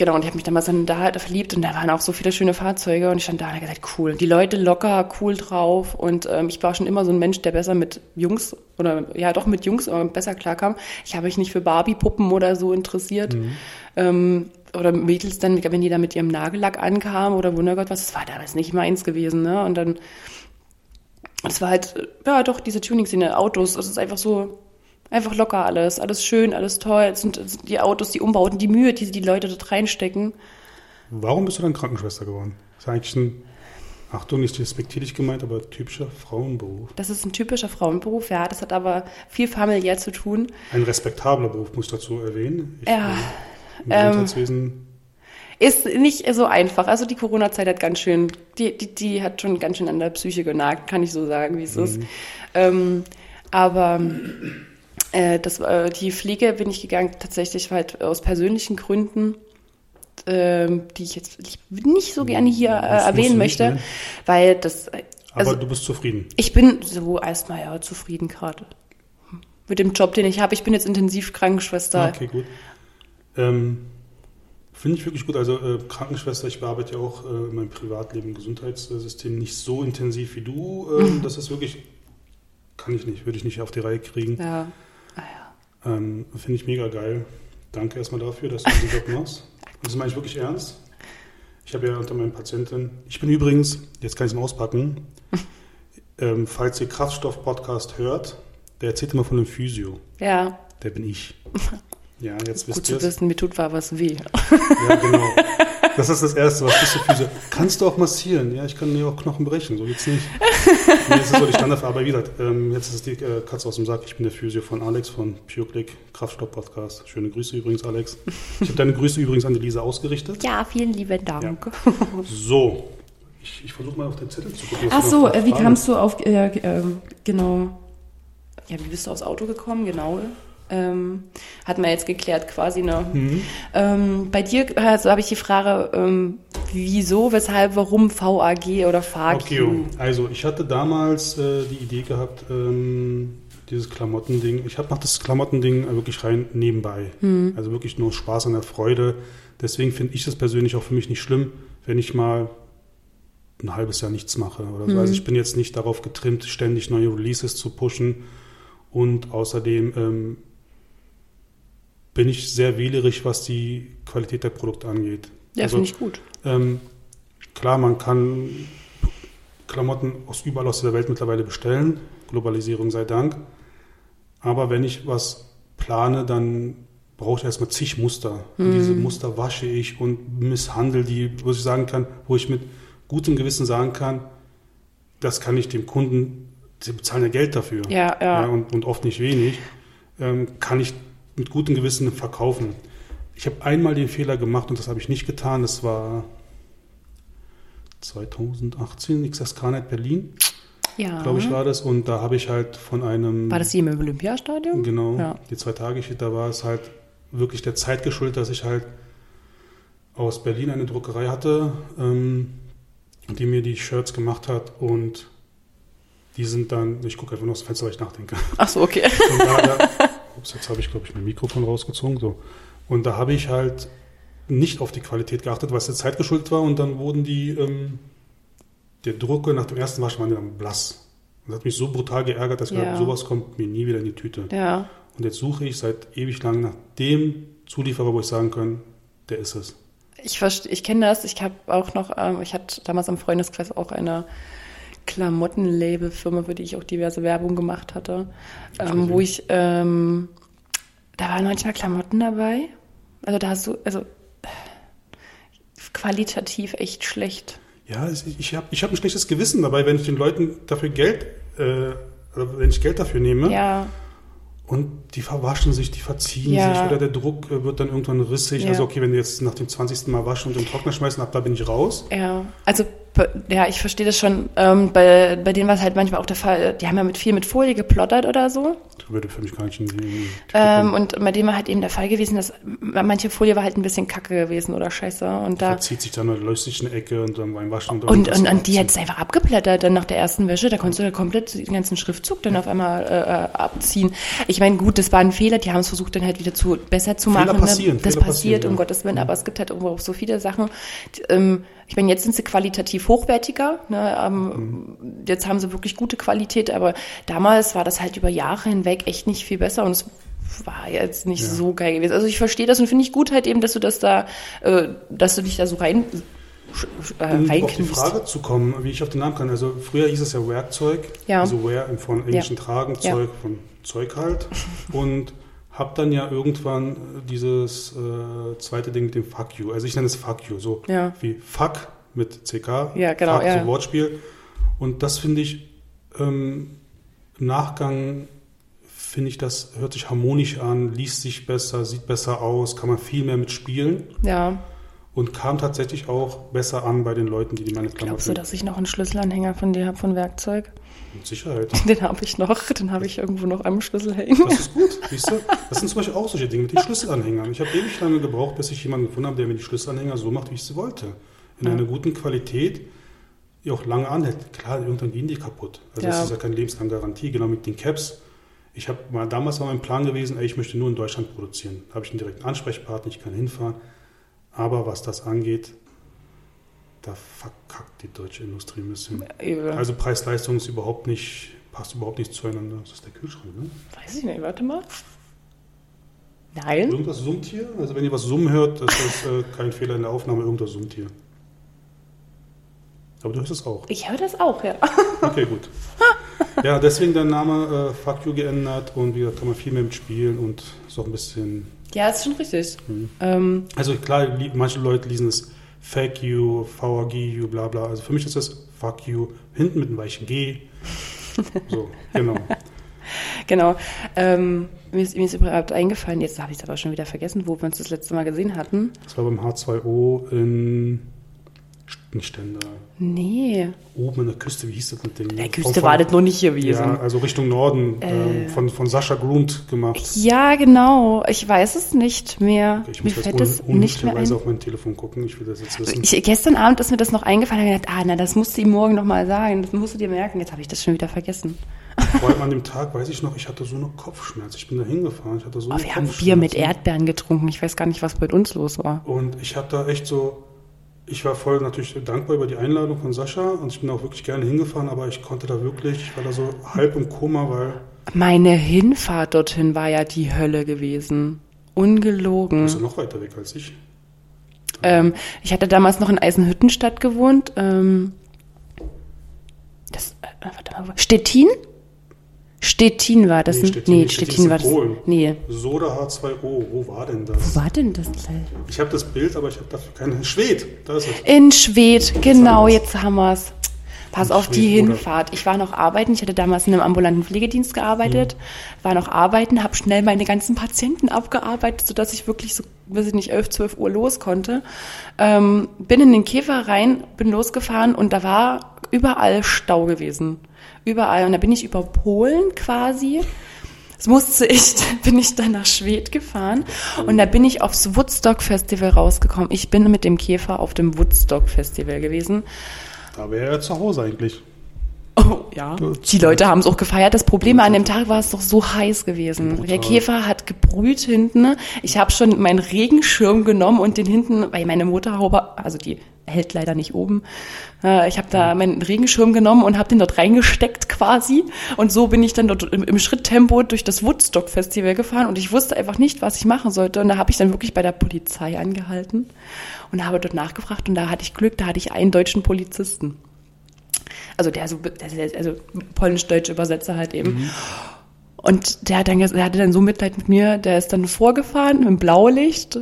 Speaker 2: genau, und ich habe mich damals dann da halt verliebt und da waren auch so viele schöne Fahrzeuge und ich stand da und habe gesagt, cool. Die Leute locker, cool drauf und ähm, ich war schon immer so ein Mensch, der besser mit Jungs oder ja doch mit Jungs besser klarkam. Ich habe mich nicht für Barbie-Puppen oder so interessiert. Ähm, oder Mädels dann, wenn die da mit ihrem Nagellack ankamen oder Wundergott was, das war damals nicht meins gewesen, ne? Und dann, es war halt, ja doch, diese Tuning-Szene, Autos, das ist einfach so, einfach locker alles, alles schön, alles toll. Es sind, es sind die Autos, die Umbauten, die Mühe, die die Leute dort reinstecken.
Speaker 1: Warum bist du dann Krankenschwester geworden? Das ist eigentlich ein, Achtung, nicht respektierlich gemeint, aber typischer Frauenberuf.
Speaker 2: Das ist ein typischer Frauenberuf, ja. Das hat aber viel familiär zu tun.
Speaker 1: Ein respektabler Beruf, muss ich dazu erwähnen. Ich,
Speaker 2: Ja,
Speaker 1: Im
Speaker 2: ähm,
Speaker 1: Gesundheitswesen,
Speaker 2: Ist nicht so einfach. Also die Corona-Zeit hat ganz schön, die, die, die hat schon ganz schön an der Psyche genagt, kann ich so sagen, wie es ist. Ähm, aber äh, das, äh, die Pflege bin ich gegangen, tatsächlich halt aus persönlichen Gründen, ähm, die ich jetzt nicht so gerne hier äh,
Speaker 1: Das du
Speaker 2: erwähnen
Speaker 1: nicht,
Speaker 2: möchte,
Speaker 1: ne?
Speaker 2: weil das,
Speaker 1: aber
Speaker 2: also
Speaker 1: du bist zufrieden.
Speaker 2: ich bin so erstmal ja zufrieden gerade mit dem Job, den ich habe. Ich bin jetzt intensiv Krankenschwester.
Speaker 1: Okay, gut. Ähm, Finde ich wirklich gut. Also äh, Krankenschwester, ich bearbeite ja auch äh, in meinem Privatleben im Gesundheitssystem nicht so intensiv wie du. Ähm, das ist wirklich, kann ich nicht, würde ich nicht auf die Reihe kriegen.
Speaker 2: Ja.
Speaker 1: Ähm, Finde ich mega geil. Danke erstmal dafür, dass du diesen Job machst. Das meine ich wirklich ernst. Ich habe ja unter meinen Patienten, ich bin übrigens, jetzt kann ich es mal auspacken, ähm, falls ihr Kraftstoff-Podcast hört, der erzählt immer von einem Physio.
Speaker 2: ja.
Speaker 1: Der bin ich. Ja, jetzt
Speaker 2: Gut
Speaker 1: wisst
Speaker 2: zu
Speaker 1: ihr es.
Speaker 2: wissen, mir tut war was weh.
Speaker 1: Ja, genau. Das ist das Erste, was bist du Physio? Kannst du auch massieren? Ja, ich kann mir auch Knochen brechen, so geht's nicht. Nee, das ist so die Standardfrage. Aber wie gesagt, ähm, jetzt ist die äh, Katze aus dem Sack. Ich bin der Physio von Alex von PureClick Kraftstoff Podcast. Schöne Grüße übrigens, Alex. Ich habe deine Grüße übrigens an die Lisa ausgerichtet.
Speaker 2: Ja, vielen lieben Dank.
Speaker 1: So, ich, ich versuche mal auf den Zettel zu gucken.
Speaker 2: Ach so, äh, wie
Speaker 1: Fragen-
Speaker 2: kamst du auf, äh, äh, genau, ja, wie bist du aufs Auto gekommen, genau, ähm, hat man jetzt geklärt quasi, ne?
Speaker 1: Mhm.
Speaker 2: Ähm, bei dir, also habe ich die Frage, ähm, wieso, weshalb, warum VAG oder FAQ?
Speaker 1: Okay, also ich hatte damals äh, die Idee gehabt, ähm, dieses Klamottending. Ich mache das Klamottending äh, wirklich rein nebenbei. Also wirklich nur Spaß an der Freude. Deswegen finde ich es persönlich auch für mich nicht schlimm, wenn ich mal ein halbes Jahr nichts mache oder so. Also ich bin jetzt nicht darauf getrimmt, ständig neue Releases zu pushen. Und außerdem ähm, bin ich sehr wählerisch, was die Qualität der Produkte angeht.
Speaker 2: Ja,
Speaker 1: Also,
Speaker 2: finde ich gut.
Speaker 1: ähm, klar, man kann Klamotten aus überall aus der Welt mittlerweile bestellen. Globalisierung sei Dank. Aber wenn ich was plane, dann brauche ich erstmal zig Muster. Und diese Muster wasche ich und misshandle die, wo ich sagen kann, wo ich mit gutem Gewissen sagen kann, das kann ich dem Kunden, sie bezahlen ja Geld dafür.
Speaker 2: Ja, ja.
Speaker 1: und, und oft nicht wenig, ähm, kann ich mit gutem Gewissen verkaufen. Ich habe einmal den Fehler gemacht und das habe ich nicht getan. Das war 2018, XSK Net Berlin,
Speaker 2: Ja.
Speaker 1: glaube ich, war das. Und da habe ich halt von einem.
Speaker 2: War das hier im Olympiastadion?
Speaker 1: Genau,
Speaker 2: Ja.
Speaker 1: die zwei Tage, da war es halt wirklich der Zeit geschuldet, dass ich halt aus Berlin eine Druckerei hatte, ähm, die mir die Shirts gemacht hat und die sind dann, ich gucke einfach nur aus dem Fenster, weil ich nachdenke.
Speaker 2: Ach so, okay.
Speaker 1: Und da, da, ups, jetzt habe ich, glaube ich, mein Mikrofon rausgezogen. So. Und da habe ich halt nicht auf die Qualität geachtet, weil es der Zeit geschuldet war. Und dann wurden die, ähm, der Drucke nach dem ersten Wasch waren die dann blass. Und das hat mich so brutal geärgert, dass ich
Speaker 2: Ja.
Speaker 1: habe, sowas kommt mir nie wieder in die Tüte.
Speaker 2: Ja.
Speaker 1: Und jetzt suche ich seit ewig lang nach dem Zulieferer, wo ich sagen kann, der ist es.
Speaker 2: Ich ich kenne das. Ich habe auch noch, ähm, ich hatte damals am Freundeskreis auch eine Klamottenlabel-Firma, für die ich auch diverse Werbung gemacht hatte, ähm, wo ich, ähm, da waren manchmal Klamotten dabei. Also da hast du, also qualitativ echt schlecht.
Speaker 1: Ja, ich habe ich hab ein schlechtes Gewissen dabei, wenn ich den Leuten dafür Geld, äh, oder wenn ich Geld dafür nehme.
Speaker 2: Ja,
Speaker 1: Und die verwaschen sich, die verziehen
Speaker 2: Ja.
Speaker 1: sich oder der Druck äh, wird dann irgendwann rissig.
Speaker 2: Ja.
Speaker 1: Also okay, wenn du jetzt nach dem 20. Mal waschen und im Trockner schmeißen, ab da bin ich raus.
Speaker 2: ja. Also ja, ich verstehe das schon. Ähm, bei, bei denen war es halt manchmal auch der Fall, die haben ja mit viel mit Folie geplottert oder so.
Speaker 1: Das würde für mich gar nicht
Speaker 2: Ähm, und bei dem war halt eben der Fall gewesen, dass manche Folie war halt ein bisschen kacke gewesen oder scheiße. Und da
Speaker 1: Verzieht sich dann, oder löst sich eine Ecke und dann beim Waschen.
Speaker 2: und, und,
Speaker 1: irgendwas
Speaker 2: und die hat es einfach abgeblättert dann nach der ersten Wäsche. Da konntest du da komplett den ganzen Schriftzug dann auf einmal äh, äh, abziehen. Ich meine, gut, das war ein Fehler. Die haben es versucht dann halt wieder zu besser zu
Speaker 1: Fehler
Speaker 2: machen.
Speaker 1: passieren,
Speaker 2: ne? Das
Speaker 1: Fehler
Speaker 2: passiert,
Speaker 1: passieren,
Speaker 2: um
Speaker 1: ja.
Speaker 2: Gottes Willen. Aber es gibt halt irgendwo auch so viele Sachen. Die, ähm, ich meine, jetzt sind sie qualitativ hochwertiger. Ne? Ähm, Jetzt haben sie wirklich gute Qualität. Aber damals war das halt über Jahre hinweg echt nicht viel besser. Und es war jetzt nicht
Speaker 1: Ja.
Speaker 2: so geil gewesen. Also ich verstehe das und finde ich gut halt eben, dass du das da, äh, dass du dich da so rein äh,
Speaker 1: Um auf die. Frage zu kommen, wie ich auf den Namen kann. Also früher hieß es ja Werkzeug,
Speaker 2: Ja.
Speaker 1: also Wear im von englischen Tragen,
Speaker 2: Ja.
Speaker 1: Zeug von Zeug halt. Und habe dann ja irgendwann äh, dieses äh, zweite Ding mit dem Fuck you. Also ich nenne es Fuck you, so
Speaker 2: Ja.
Speaker 1: wie Fuck mit CK,
Speaker 2: Ja, genau,
Speaker 1: Fuck,
Speaker 2: ja.
Speaker 1: so Wortspiel. Und das finde ich ähm, im Nachgang finde ich, das hört sich harmonisch an, liest sich besser, sieht besser aus, kann man viel mehr mitspielen
Speaker 2: Ja.
Speaker 1: und kam tatsächlich auch besser an bei den Leuten, die die meine Klamotten
Speaker 2: Glaubst du, dass ich noch einen Schlüsselanhänger von dir habe von Werkzeug?
Speaker 1: Mit Sicherheit.
Speaker 2: Den habe ich noch, den habe ich irgendwo noch am Schlüssel hängen.
Speaker 1: Das ist gut, siehst du? Das sind zum Beispiel auch solche Dinge mit den Schlüsselanhängern. Ich habe ewig lange gebraucht, bis ich jemanden gefunden habe, der mir die Schlüsselanhänger so macht, wie ich sie wollte. In
Speaker 2: Ja.
Speaker 1: einer guten Qualität, die auch lange anhält. Klar, irgendwann gehen die kaputt. Also
Speaker 2: Ja.
Speaker 1: das ist ja keine lebenslange Garantie. Genau mit den Caps. Ich habe mal damals war mein Plan gewesen, ey, ich möchte nur in Deutschland produzieren. Da habe ich einen direkten Ansprechpartner, ich kann hinfahren. Aber was das angeht, da verkackt die deutsche Industrie ein bisschen.
Speaker 2: Übel.
Speaker 1: Also Preis-Leistung ist überhaupt nicht, passt überhaupt nicht zueinander. Das ist der Kühlschrank, ne?
Speaker 2: Weiß ich nicht, warte mal. Nein?
Speaker 1: Irgendwas summt hier? Also wenn ihr was summen hört, das ist äh, kein Fehler in der Aufnahme, irgendwas summt hier. Aber du hörst es auch.
Speaker 2: Ich höre das auch, ja.
Speaker 1: Okay, gut. Ja, deswegen der Name äh, Fuck You geändert und wie gesagt, kann man viel mehr mitspielen und so ein bisschen.
Speaker 2: Ja, ist schon richtig.
Speaker 1: Mhm.
Speaker 2: Ähm,
Speaker 1: Also klar, manche Leute lesen es Fake You, VAG You, bla bla. Also für mich ist das Fuck You hinten mit einem weichen G. So, genau.
Speaker 2: genau. Ähm, mir, ist, mir ist überhaupt eingefallen, jetzt habe ich es aber schon wieder vergessen, wo wir uns das letzte Mal gesehen hatten.
Speaker 1: Das war beim H2O in Stendal.
Speaker 2: Nee,
Speaker 1: Oben an der Küste, wie hieß das mit dem?
Speaker 2: der Küste
Speaker 1: von-
Speaker 2: war das noch nicht gewesen.
Speaker 1: Ja, also Richtung Norden,
Speaker 2: Äh.
Speaker 1: ähm, von, von Sascha Grund gemacht.
Speaker 2: Ja, genau. Ich weiß es nicht mehr.
Speaker 1: Ich
Speaker 2: mir
Speaker 1: muss
Speaker 2: fällt
Speaker 1: jetzt
Speaker 2: das nicht mehr ein.
Speaker 1: auf mein Telefon gucken. Ich will das jetzt wissen.
Speaker 2: Ich, gestern Abend ist mir das noch eingefallen. Ich gedacht, ah, na, das musst du ihm morgen noch mal sagen. Das musst du dir merken. Jetzt habe ich das schon wieder vergessen.
Speaker 1: Vor allem an dem Tag, weiß ich noch, ich hatte so eine Kopfschmerz. Ich bin da hingefahren, ich hatte so
Speaker 2: Oh,
Speaker 1: eine
Speaker 2: wir haben. Bier mit Erdbeeren getrunken. Ich weiß gar nicht, was mit uns los war.
Speaker 1: Und ich habe da echt so, ich war voll natürlich dankbar über die Einladung von Sascha und ich bin auch wirklich gerne hingefahren, aber ich konnte da wirklich, ich war da so halb im Koma, weil
Speaker 2: Meine Hinfahrt dorthin war ja die Hölle gewesen. Ungelogen.
Speaker 1: du bist ja noch weiter weg als ich.
Speaker 2: Ähm, ich hatte damals noch in Eisenhüttenstadt gewohnt. Ähm, das, äh, warte mal, Stettin? Stettin war das.
Speaker 1: Nee,
Speaker 2: Nee,
Speaker 1: Stettin
Speaker 2: nee
Speaker 1: nicht.
Speaker 2: Stettin,
Speaker 1: Stettin ist
Speaker 2: war das.
Speaker 1: Polen.
Speaker 2: Nee.
Speaker 1: Soda H2O, wo war denn
Speaker 2: Wo
Speaker 1: das?
Speaker 2: war denn das gleich?
Speaker 1: Ich habe das Bild, aber ich habe dafür keinen. Schwed, da ist es.
Speaker 2: In Schwedt, genau, jetzt haben wir's. Pass
Speaker 1: In
Speaker 2: auf die? Hinfahrt. Ich war noch arbeiten, ich hatte damals in einem ambulanten Pflegedienst gearbeitet, war noch arbeiten, habe schnell meine ganzen Patienten abgearbeitet, sodass ich wirklich so, weiß ich nicht, 11, 12 Uhr los konnte. Ähm, bin in den Käfer rein, bin losgefahren und da war überall Stau gewesen. Überall. Und da bin ich über Polen quasi. Das musste ich, bin ich dann nach Schwedt gefahren und da bin ich aufs Woodstock Festival rausgekommen. Ich bin mit dem Käfer auf dem Woodstock Festival gewesen.
Speaker 1: Da wäre er zu Hause eigentlich.
Speaker 2: Oh, ja. Die Leute haben es auch gefeiert. Das Problem an dem Tag war es doch so heiß gewesen.
Speaker 1: Brutal.
Speaker 2: Der Käfer hat gebrüht hinten. Ich habe schon meinen Regenschirm genommen und den hinten, weil meine Motorhaube, also die hält leider nicht oben. Äh, Ich habe da meinen Regenschirm genommen und habe den dort reingesteckt quasi. Und so bin ich dann dort im, im Schritttempo durch das Woodstock Festival gefahren und ich wusste einfach nicht, was ich machen sollte. Und da habe ich dann wirklich bei der Polizei angehalten und habe dort nachgefragt und da hatte ich Glück, da hatte ich einen deutschen Polizisten. Also der so, der- also polnisch-deutsche Übersetzer halt eben. Und der, hat dann, der hatte dann so Mitleid mit mir, der ist dann vorgefahren mit dem Blaulicht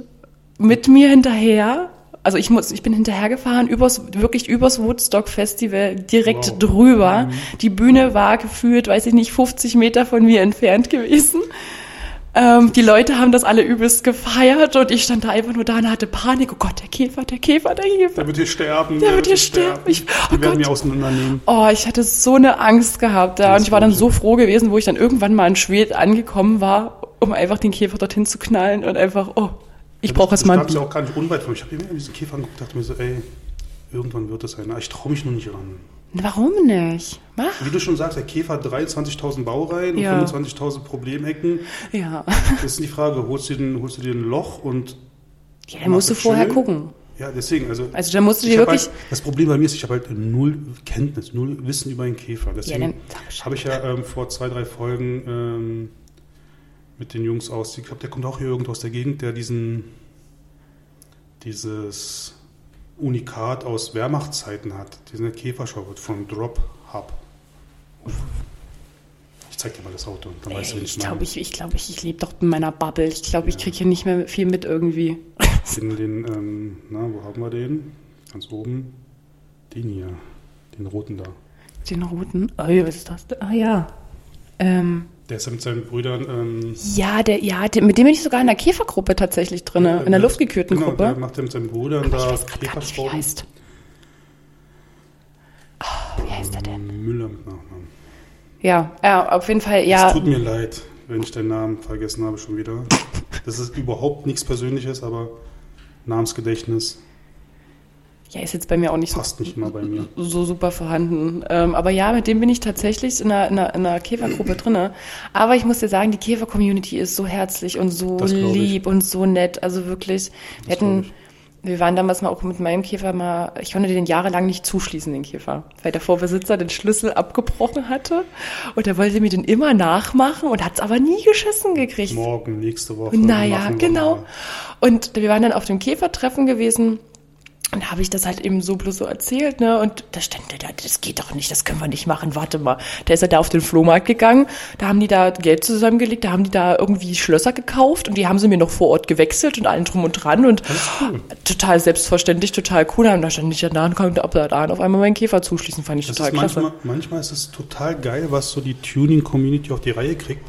Speaker 2: mit mir hinterher. Also ich muss, ich bin hinterhergefahren, übers, wirklich übers Woodstock Festival, direkt
Speaker 1: Wow.
Speaker 2: drüber. Die Bühne war gefühlt, weiß ich nicht, 50 Meter von mir entfernt gewesen. Ähm, die Leute haben das alle übelst gefeiert und ich stand da einfach nur da und hatte Panik. Oh Gott, der Käfer, der Käfer, der Käfer.
Speaker 1: Der wird hier sterben.
Speaker 2: Der wird hier sterben. Ich, oh
Speaker 1: Die werden
Speaker 2: Gott.
Speaker 1: mir auseinandernehmen.
Speaker 2: Oh, ich hatte so eine Angst gehabt da
Speaker 1: Das
Speaker 2: und ich war dann so froh gewesen, wo ich dann irgendwann mal in Schwed angekommen war, um einfach den Käfer dorthin zu knallen und einfach, oh, ich brauche
Speaker 1: Das
Speaker 2: jetzt mal
Speaker 1: stand ja
Speaker 2: ein
Speaker 1: auch gar nicht unweit von mir. Ich habe immer diesen Käfer angeguckt dachte mir so, ey, irgendwann wird es einer. Ich traue mich nur nicht ran.
Speaker 2: Warum nicht? Mach.
Speaker 1: Wie du schon sagst, der Käfer hat 23.000 Baureihen
Speaker 2: Ja.
Speaker 1: und 25.000 Problemecken.
Speaker 2: Ja.
Speaker 1: Das ist die Frage, holst du dir ein, holst du dir ein Loch und
Speaker 2: Ja, dann musst du vorher
Speaker 1: schön?
Speaker 2: gucken.
Speaker 1: ja, deswegen, also,
Speaker 2: Also da musst du dir wirklich.
Speaker 1: halt, das Problem bei mir ist, ich habe halt null Kenntnis, null Wissen über den Käfer. Deswegen
Speaker 2: Bescheid.
Speaker 1: habe ich ja ähm, vor zwei, drei Folgen ähm, mit den Jungs aus, ich glaube, der kommt auch hier irgendwo aus der Gegend, der diesen dieses Unikat aus Wehrmachtszeiten hat, diesen Käferschau von Drop Hub. Ich zeig dir mal das Auto, dann weißt du,
Speaker 2: Ey,
Speaker 1: wen
Speaker 2: ich glaube, ich, ich, glaub, ich, ich lebe doch in meiner Bubble. Ich glaube, ich kriege hier nicht mehr viel mit irgendwie.
Speaker 1: Den, den ähm, na, wo haben wir den? Ganz oben. Den hier. Den roten da.
Speaker 2: Den roten. Oh, was ist das? Ah ja. Ähm,
Speaker 1: Der ist ja mit seinen Brüdern. Ähm,
Speaker 2: ja, der, ja, der, mit dem bin ich sogar in der Käfergruppe tatsächlich drin, in der
Speaker 1: der-
Speaker 2: luftgekühlten
Speaker 1: genau, Der
Speaker 2: Gruppe.
Speaker 1: macht ja mit seinen Brüdern
Speaker 2: Ich
Speaker 1: da
Speaker 2: nicht, wie heißt. Oh, wie heißt der denn?
Speaker 1: Müller mit Nachnamen.
Speaker 2: Ja, ja, auf jeden Fall,
Speaker 1: Es
Speaker 2: ja.
Speaker 1: tut mir leid, wenn ich deinen Namen vergessen habe schon wieder. Das ist überhaupt nichts Persönliches, aber Namensgedächtnis
Speaker 2: Ja, ist jetzt bei mir auch nicht so
Speaker 1: passt nicht immer bei mir.
Speaker 2: so super vorhanden. Ähm, aber ja, mit dem bin ich tatsächlich in einer, in einer, in einer Käfergruppe drinne. Aber ich muss dir sagen, die Käfer-Community ist so herzlich und so lieb und so nett. Also wirklich, wir hätten, wir waren damals mal auch mit meinem Käfer mal, ich konnte den jahrelang nicht zuschließen, den Käfer, weil der Vorbesitzer den Schlüssel abgebrochen hatte und er wollte mir den immer nachmachen und hat es aber nie geschissen gekriegt.
Speaker 1: Morgen, nächste Woche.
Speaker 2: Naja, genau.
Speaker 1: mal.
Speaker 2: Und wir waren dann auf dem Käfertreffen gewesen. Und da habe ich das halt eben so bloß so erzählt, ne? Und da stand der da, das geht doch nicht, das können wir nicht machen, warte mal. Da ist er da auf den Flohmarkt gegangen, da haben die da Geld zusammengelegt, da haben die da irgendwie Schlösser gekauft und die haben sie mir noch vor Ort gewechselt und allen drum und dran und total selbstverständlich, total cool. Da haben da stand ich da und konnte ab da an auf einmal meinen Käfer zuschließen, fand ich
Speaker 1: Das
Speaker 2: total klasse.
Speaker 1: manchmal, manchmal ist es total geil, was so die Tuning-Community auf die Reihe kriegt.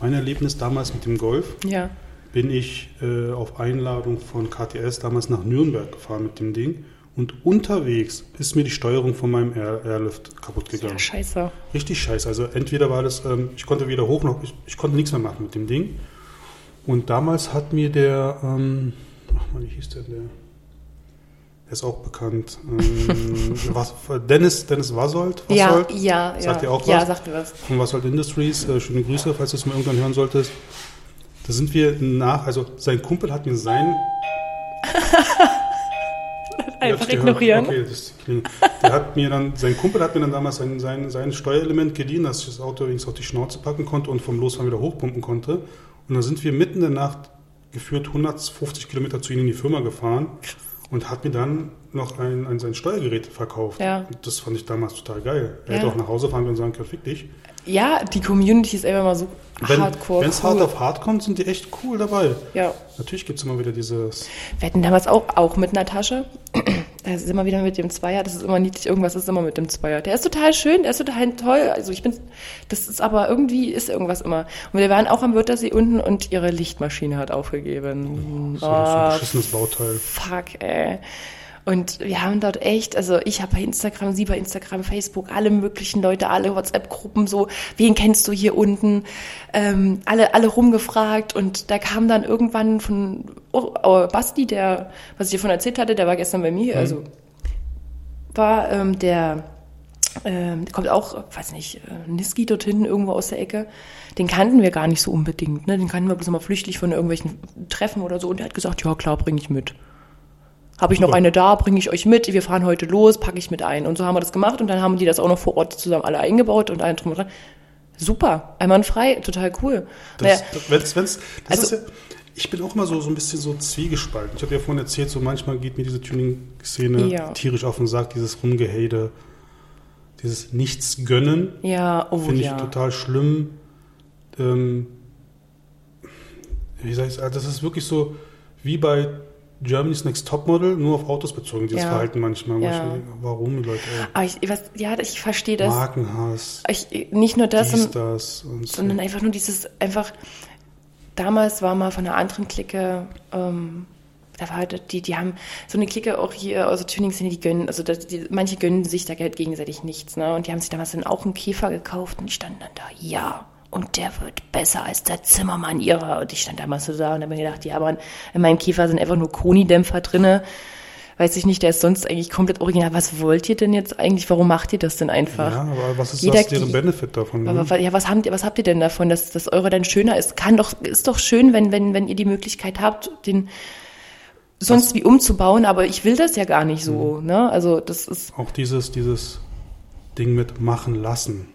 Speaker 1: Mein Erlebnis damals mit dem Golf
Speaker 2: Ja.
Speaker 1: Bin ich äh, auf Einladung von KTS damals nach Nürnberg gefahren mit dem Ding. Und unterwegs ist mir die Steuerung von meinem Air Airlift kaputt gegangen.
Speaker 2: Ja, scheiße.
Speaker 1: Richtig scheiße. Also entweder war das, ähm, ich konnte weder hoch noch, ich, ich konnte nichts mehr machen mit dem Ding. Und damals hat mir der, ähm, ach mal, wie hieß der, der, der ist auch bekannt, ähm, was, Dennis, Dennis Wassold,
Speaker 2: Ja,
Speaker 1: Wassold
Speaker 2: ja, ja.
Speaker 1: Sagt ihr auch
Speaker 2: ja,
Speaker 1: was?
Speaker 2: sagt mir was.
Speaker 1: von Wassold Industries, äh, schöne Grüße, falls du es mal irgendwann hören solltest. Da sind wir nach, also sein Kumpel hat mir sein
Speaker 2: Einfach
Speaker 1: gehört.
Speaker 2: ignorieren.
Speaker 1: Okay, das Klingel. Der hat mir dann, sein Kumpel hat mir dann damals sein, sein, sein Steuerelement geliehen, dass ich das Auto wenigstens auf die Schnauze packen konnte und vom Losfahren wieder hochpumpen konnte. Und dann sind wir mitten in der Nacht geführt 150 Kilometer zu ihm in die Firma gefahren und hat mir dann noch ein, ein sein Steuergerät verkauft.
Speaker 2: Ja.
Speaker 1: Das fand ich damals total geil. Er
Speaker 2: Ja.
Speaker 1: hätte auch nach Hause fahren können und sagen können, fick dich.
Speaker 2: Ja, die Community ist einfach mal so
Speaker 1: Wenn
Speaker 2: hardcore.
Speaker 1: es
Speaker 2: cool.
Speaker 1: hart auf hart kommt, sind die echt cool dabei.
Speaker 2: Ja.
Speaker 1: Natürlich gibt es immer wieder dieses
Speaker 2: Wir hatten damals auch, auch mit einer Tasche. Das ist immer wieder mit dem Zweier. Das ist immer niedlich. Irgendwas ist immer mit dem Zweier. Der ist total schön, der ist total toll. Also ich bin, das ist aber irgendwie ist irgendwas immer. Und wir waren auch am Wörthersee unten und ihre Lichtmaschine hat aufgegeben.
Speaker 1: so, so ein
Speaker 2: Ah,
Speaker 1: beschissenes Bauteil.
Speaker 2: fuck, ey. Und wir haben dort echt, also ich habe bei Instagram, sie bei Instagram, Facebook, alle möglichen Leute, alle WhatsApp-Gruppen so, wen kennst du hier unten? Ähm, alle, alle rumgefragt und da kam dann irgendwann von oh, oh, Basti, der, was ich dir von erzählt hatte, der war gestern bei mir, also war ähm, der, ähm, kommt auch, weiß nicht, äh, Niski dort hinten irgendwo aus der Ecke. Den kannten wir gar nicht so unbedingt, ne? Den kannten wir bloß mal flüchtig von irgendwelchen Treffen oder so und der hat gesagt, ja klar, bring ich mit. Habe ich noch eine da, bringe ich euch mit, wir fahren heute los, packe ich mit ein. Und so haben wir das gemacht und dann haben die das auch noch vor Ort zusammen alle eingebaut und allen drum und dran. Super, einwandfrei, total cool.
Speaker 1: Das,
Speaker 2: Naja,
Speaker 1: wenn's, wenn's, das
Speaker 2: Also-
Speaker 1: ist ja, ich bin auch immer so, so ein bisschen so zwiegespalten. Ich hatte ja vorhin erzählt, so manchmal geht mir diese Tuning-Szene
Speaker 2: Ja.
Speaker 1: tierisch auf den Sack, dieses Rumgehade, dieses Nichts gönnen,
Speaker 2: ja, oh
Speaker 1: finde ich
Speaker 2: ja.
Speaker 1: total schlimm. Ähm, wie sag ich das ist wirklich so wie bei Germany's Next Topmodel, nur auf Autos bezogen, dieses
Speaker 2: Ja.
Speaker 1: Verhalten manchmal.
Speaker 2: Ja.
Speaker 1: manchmal warum, Leute? Ey?
Speaker 2: Aber ich, weiß, ja, ich verstehe das.
Speaker 1: Markenhass,
Speaker 2: Ich, nicht nur das,
Speaker 1: dies,
Speaker 2: sondern,
Speaker 1: das und so.
Speaker 2: sondern einfach nur dieses, einfach, damals war mal von einer anderen Clique, ähm, da war halt die, die haben so eine Clique auch hier aus der Tuning-Szene, die gönnen, also das, die, manche gönnen sich da halt gegenseitig nichts, ne? Und die haben sich damals dann auch einen Käfer gekauft und die standen dann da, ja, und der wird besser als der Zimmermann ihrer. Und ich stand damals so da und habe mir gedacht, ja, aber in meinem Käfer sind einfach nur Koni-Dämpfer drinne. Weiß ich nicht, der ist sonst eigentlich komplett original. Was wollt ihr denn jetzt eigentlich? Warum macht ihr das denn einfach?
Speaker 1: Ja, aber was ist
Speaker 2: Jeder-
Speaker 1: das deren Benefit davon? Ne?
Speaker 2: Aber, ja, was habt ihr, was habt ihr denn davon, dass das eure dann schöner ist? Kann doch, ist doch schön, wenn, wenn, wenn ihr die Möglichkeit habt, den sonst wie umzubauen, aber ich will das ja gar nicht so,
Speaker 1: Mhm.
Speaker 2: ne? Also, das ist,
Speaker 1: Auch dieses, dieses Ding mit machen lassen.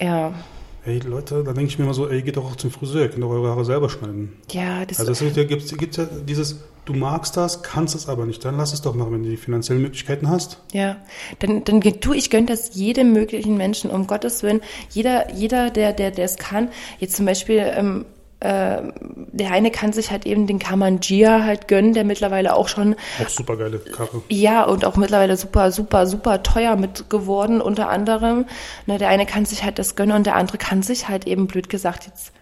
Speaker 2: ja,
Speaker 1: Ey, Leute, da denke ich mir immer so, ey, geht doch auch zum Friseur, ihr könnt doch eure Haare selber schneiden.
Speaker 2: ja, das,
Speaker 1: Also es gibt, gibt's ja dieses, du magst das, kannst es aber nicht, dann lass es doch machen, wenn du die finanziellen Möglichkeiten hast.
Speaker 2: Ja, dann, dann du, ich gönne das jedem möglichen Menschen, um Gottes Willen. Jeder, jeder, der, der, der es kann. Jetzt zum Beispiel, ähm, äh, der eine kann sich halt eben den Kamangia halt gönnen, der mittlerweile auch schon,
Speaker 1: Auch super geile Karre.
Speaker 2: ja, und auch mittlerweile super, super, super teuer mit geworden, unter anderem. Ne, der eine kann sich halt das gönnen und der andere kann sich halt eben, blöd gesagt, jetzt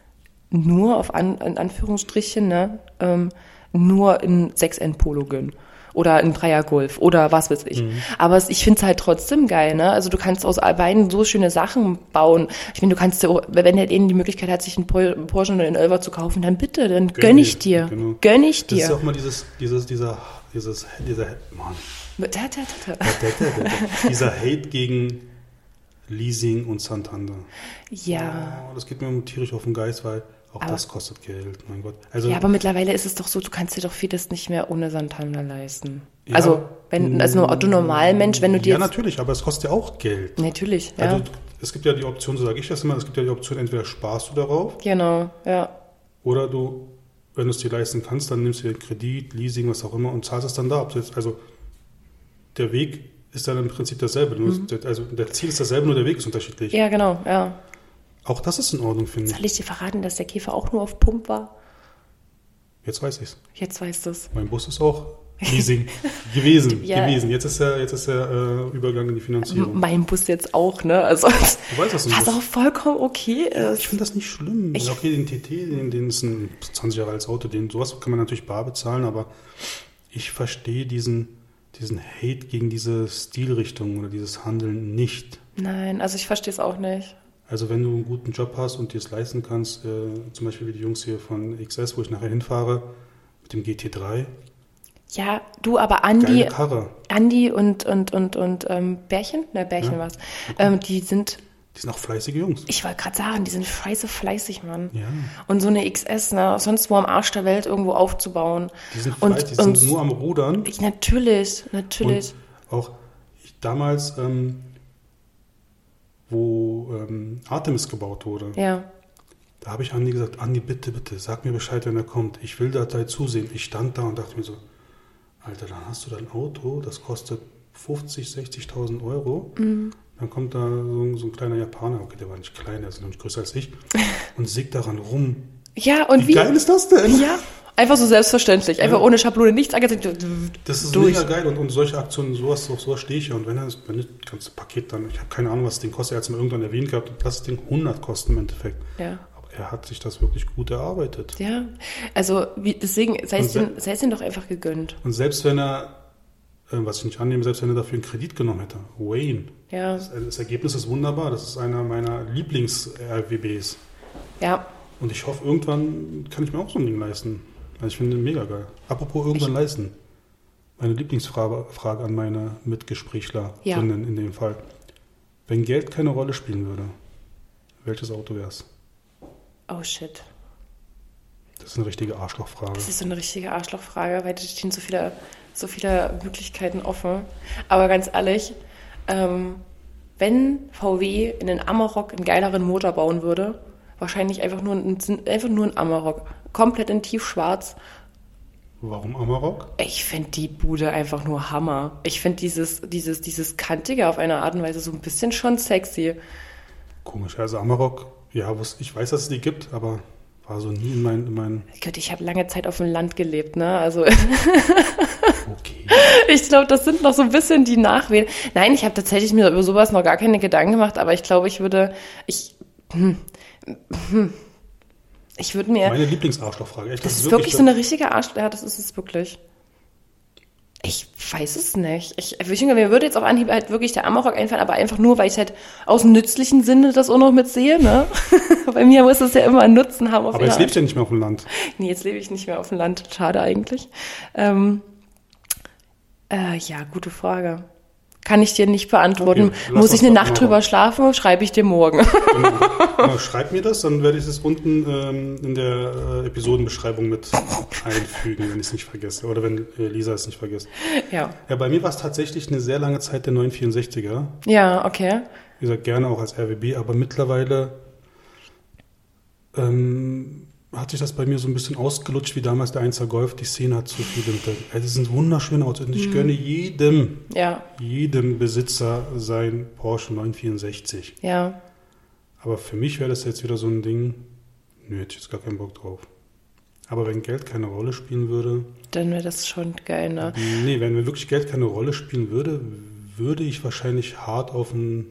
Speaker 2: nur auf An in Anführungsstrichen, ne, ähm, nur in 6N Polo gönnen. Oder in Dreier Golf oder was weiß ich. Aber es, ich finde es halt trotzdem geil, ne? Also du kannst aus beiden so schöne Sachen bauen. Ich meine, du kannst dir, wenn der denen die Möglichkeit hat, sich einen Porsche oder einen Elver zu kaufen, dann bitte, dann gönn,
Speaker 1: Gönn
Speaker 2: ich
Speaker 1: dir,
Speaker 2: dir.
Speaker 1: genau.
Speaker 2: Gönn ich
Speaker 1: Das ist
Speaker 2: dir.
Speaker 1: auch mal dieses, dieses, dieser, dieses, dieser, Mann,
Speaker 2: Da, da, da,
Speaker 1: dieser Hate gegen Leasing und Santander.
Speaker 2: Ja.
Speaker 1: Oh, das geht mir tierisch auf den Geist, weil auch
Speaker 2: Aber-
Speaker 1: das kostet Geld, mein Gott. Also,
Speaker 2: Ja, aber mittlerweile ist es doch so, du kannst dir doch vieles nicht mehr ohne Santander leisten.
Speaker 1: Ja,
Speaker 2: also, wenn, also ein Otto Normalmensch, wenn du dir
Speaker 1: ja, natürlich, aber es kostet ja auch Geld.
Speaker 2: natürlich, ja,
Speaker 1: Also, es gibt ja die Option, so sage ich das immer, es gibt ja die Option, entweder sparst du darauf
Speaker 2: genau, ja,
Speaker 1: oder du, wenn du es dir leisten kannst, dann nimmst du dir Kredit, Leasing, was auch immer und zahlst es dann da. Jetzt, also der Weg ist dann im Prinzip dasselbe. Nur der- Also der Ziel ist dasselbe, nur der Weg ist unterschiedlich.
Speaker 2: Mhm. ja, genau, ja.
Speaker 1: Auch das ist in Ordnung, finde ich.
Speaker 2: Soll ich dir verraten, dass der Käfer auch nur auf Pump war?
Speaker 1: Jetzt weiß ich's.
Speaker 2: Jetzt weißt du es.
Speaker 1: Mein Bus ist auch Leasing gewesen.
Speaker 2: Ja.
Speaker 1: gewesen. Jetzt ist er, jetzt ist er äh, Übergang in die Finanzierung.
Speaker 2: Mein Bus jetzt auch, ne? Also,
Speaker 1: Du weißt, was ein
Speaker 2: was
Speaker 1: Bus
Speaker 2: auch vollkommen okay ist.
Speaker 1: Ich finde das nicht schlimm.
Speaker 2: Ich-
Speaker 1: okay, den TT, den, den ist ein 20 Jahre altes Auto, den sowas kann man natürlich bar bezahlen, aber ich verstehe diesen, diesen Hate gegen diese Stilrichtung oder dieses Handeln nicht.
Speaker 2: Nein, also ich verstehe es auch nicht.
Speaker 1: Also wenn du einen guten Job hast und dir es leisten kannst, äh, zum Beispiel wie die Jungs hier von XS, wo ich nachher hinfahre, mit dem GT3,
Speaker 2: Ja, du, aber Andi. Andi und, und, und, und ähm, Bärchen, ne, Bärchen
Speaker 1: Ja.
Speaker 2: war's, ähm, die sind,
Speaker 1: Die sind auch fleißige Jungs.
Speaker 2: ich wollte gerade sagen, die sind scheiße fleißig, Mann.
Speaker 1: Ja,
Speaker 2: Und so eine XS, ne, sonst wo am Arsch der Welt irgendwo aufzubauen.
Speaker 1: die sind
Speaker 2: und,
Speaker 1: fleißig, die
Speaker 2: und
Speaker 1: sind nur am Rudern.
Speaker 2: ich, natürlich, natürlich.
Speaker 1: Und auch ich, damals, ähm, wo ähm, Artemis gebaut wurde,
Speaker 2: ja.
Speaker 1: da habe ich Andi gesagt, Andi, bitte, bitte, sag mir Bescheid, wenn er kommt. Ich will Datei zusehen. Ich stand da und dachte mir so, Alter, dann hast du dein Auto, das kostet 50, 60.000 Euro.
Speaker 2: Mhm.
Speaker 1: Dann kommt da so, ein- so ein kleiner Japaner, okay, der war nicht klein, der ist noch nicht größer als ich, und sägt daran rum.
Speaker 2: Ja, und
Speaker 1: Wie
Speaker 2: wie?
Speaker 1: geil ist das denn?
Speaker 2: Ja, einfach so selbstverständlich. Einfach
Speaker 1: Ja.
Speaker 2: ohne Schablone, nichts angezeigt.
Speaker 1: Das ist
Speaker 2: Durch.
Speaker 1: mega geil und, und solche Aktionen, sowas, auf sowas stehe ich ja. Und wenn er das, du Paket dann, ich habe keine Ahnung, was das Ding kostet, er hat es mal irgendwann erwähnt gehabt, lass das Ding 100 kosten im Endeffekt.
Speaker 2: Ja.
Speaker 1: Aber er hat sich das wirklich gut erarbeitet.
Speaker 2: Ja, also wie, deswegen sei es ihm, sei es ihm doch einfach gegönnt.
Speaker 1: Und selbst wenn er, äh, was ich nicht annehme, selbst wenn er dafür einen Kredit genommen hätte, Wayne,
Speaker 2: Ja,
Speaker 1: das, das Ergebnis ist wunderbar, das ist einer meiner Lieblings-RWBs.
Speaker 2: ja.
Speaker 1: Und ich hoffe, irgendwann kann ich mir auch so ein Ding leisten. Also ich finde den mega geil. Apropos irgendwann leisten. Meine Lieblingsfrage Frage an meine Mitgesprächlerinnen
Speaker 2: Ja.
Speaker 1: in dem Fall. Wenn Geld keine Rolle spielen würde, welches Auto wäre es?
Speaker 2: Oh shit.
Speaker 1: Das ist eine richtige Arschlochfrage.
Speaker 2: Das ist so eine richtige Arschlochfrage, weil da stehen so viele, so viele Möglichkeiten offen. Aber ganz ehrlich, ähm, wenn VW in den Amarok einen geileren Motor bauen würde, wahrscheinlich einfach nur ein, einfach nur ein Amarok. Komplett in tiefschwarz.
Speaker 1: Warum Amarok?
Speaker 2: Ich finde die Bude einfach nur Hammer. Ich finde dieses, dieses, dieses Kantige auf eine Art und Weise so ein bisschen schon sexy.
Speaker 1: Komisch. Also Amarok, ja, ich weiß, dass es die gibt, aber war so nie in meinen, in meinen
Speaker 2: Gott, ich habe lange Zeit auf dem Land gelebt, ne? Also
Speaker 1: okay.
Speaker 2: ich glaube, das sind noch so ein bisschen die Nachwehen. Nein, ich habe tatsächlich mir über sowas noch gar keine Gedanken gemacht, aber ich glaube, ich würde, ich, hm. Ich würde mir.
Speaker 1: Meine Lieblingsarschlochfrage. Echt,
Speaker 2: das, das ist wirklich, so eine richtige Arschloch. Ja, das ist es wirklich. Ich weiß es nicht. Ich, ich, mir würde jetzt auf Anhieb halt wirklich der Amarok einfallen, aber einfach nur, weil ich halt aus nützlichen Sinne das auch noch mit sehe. Ne? Bei mir muss es ja immer einen Nutzen haben.
Speaker 1: aber jetzt lebst du ja nicht mehr auf dem Land.
Speaker 2: Nee, jetzt lebe ich nicht mehr auf dem Land. Schade eigentlich. Ähm, äh, ja, gute Frage. Kann ich dir nicht beantworten. Okay, Muss ich eine Nacht drüber schlafen? Schreibe ich dir morgen.
Speaker 1: Genau. Schreib mir das, dann werde ich es unten ähm, in der äh, Episodenbeschreibung mit einfügen, wenn ich es nicht vergesse. Oder wenn äh, Lisa es nicht vergisst. Ja. Ja, bei mir war es tatsächlich eine sehr lange Zeit der 964er.
Speaker 2: Ja, okay.
Speaker 1: Wie gesagt, gerne auch als RWB, aber mittlerweile ähm, hat sich das bei mir so ein bisschen ausgelutscht, wie damals der 1er Golf. Die Szene hat zu. Also es sind wunderschöne Autos und ich mhm. gönne jedem, ja. jedem Besitzer sein Porsche 964.
Speaker 2: Ja.
Speaker 1: Aber für mich wäre das jetzt wieder so ein Ding, nö, hätte ich jetzt gar keinen Bock drauf. Aber wenn Geld keine Rolle spielen würde.
Speaker 2: Dann wäre das schon geil, ne?
Speaker 1: Nee, wenn wirklich Geld keine Rolle spielen würde, würde ich wahrscheinlich hart auf einen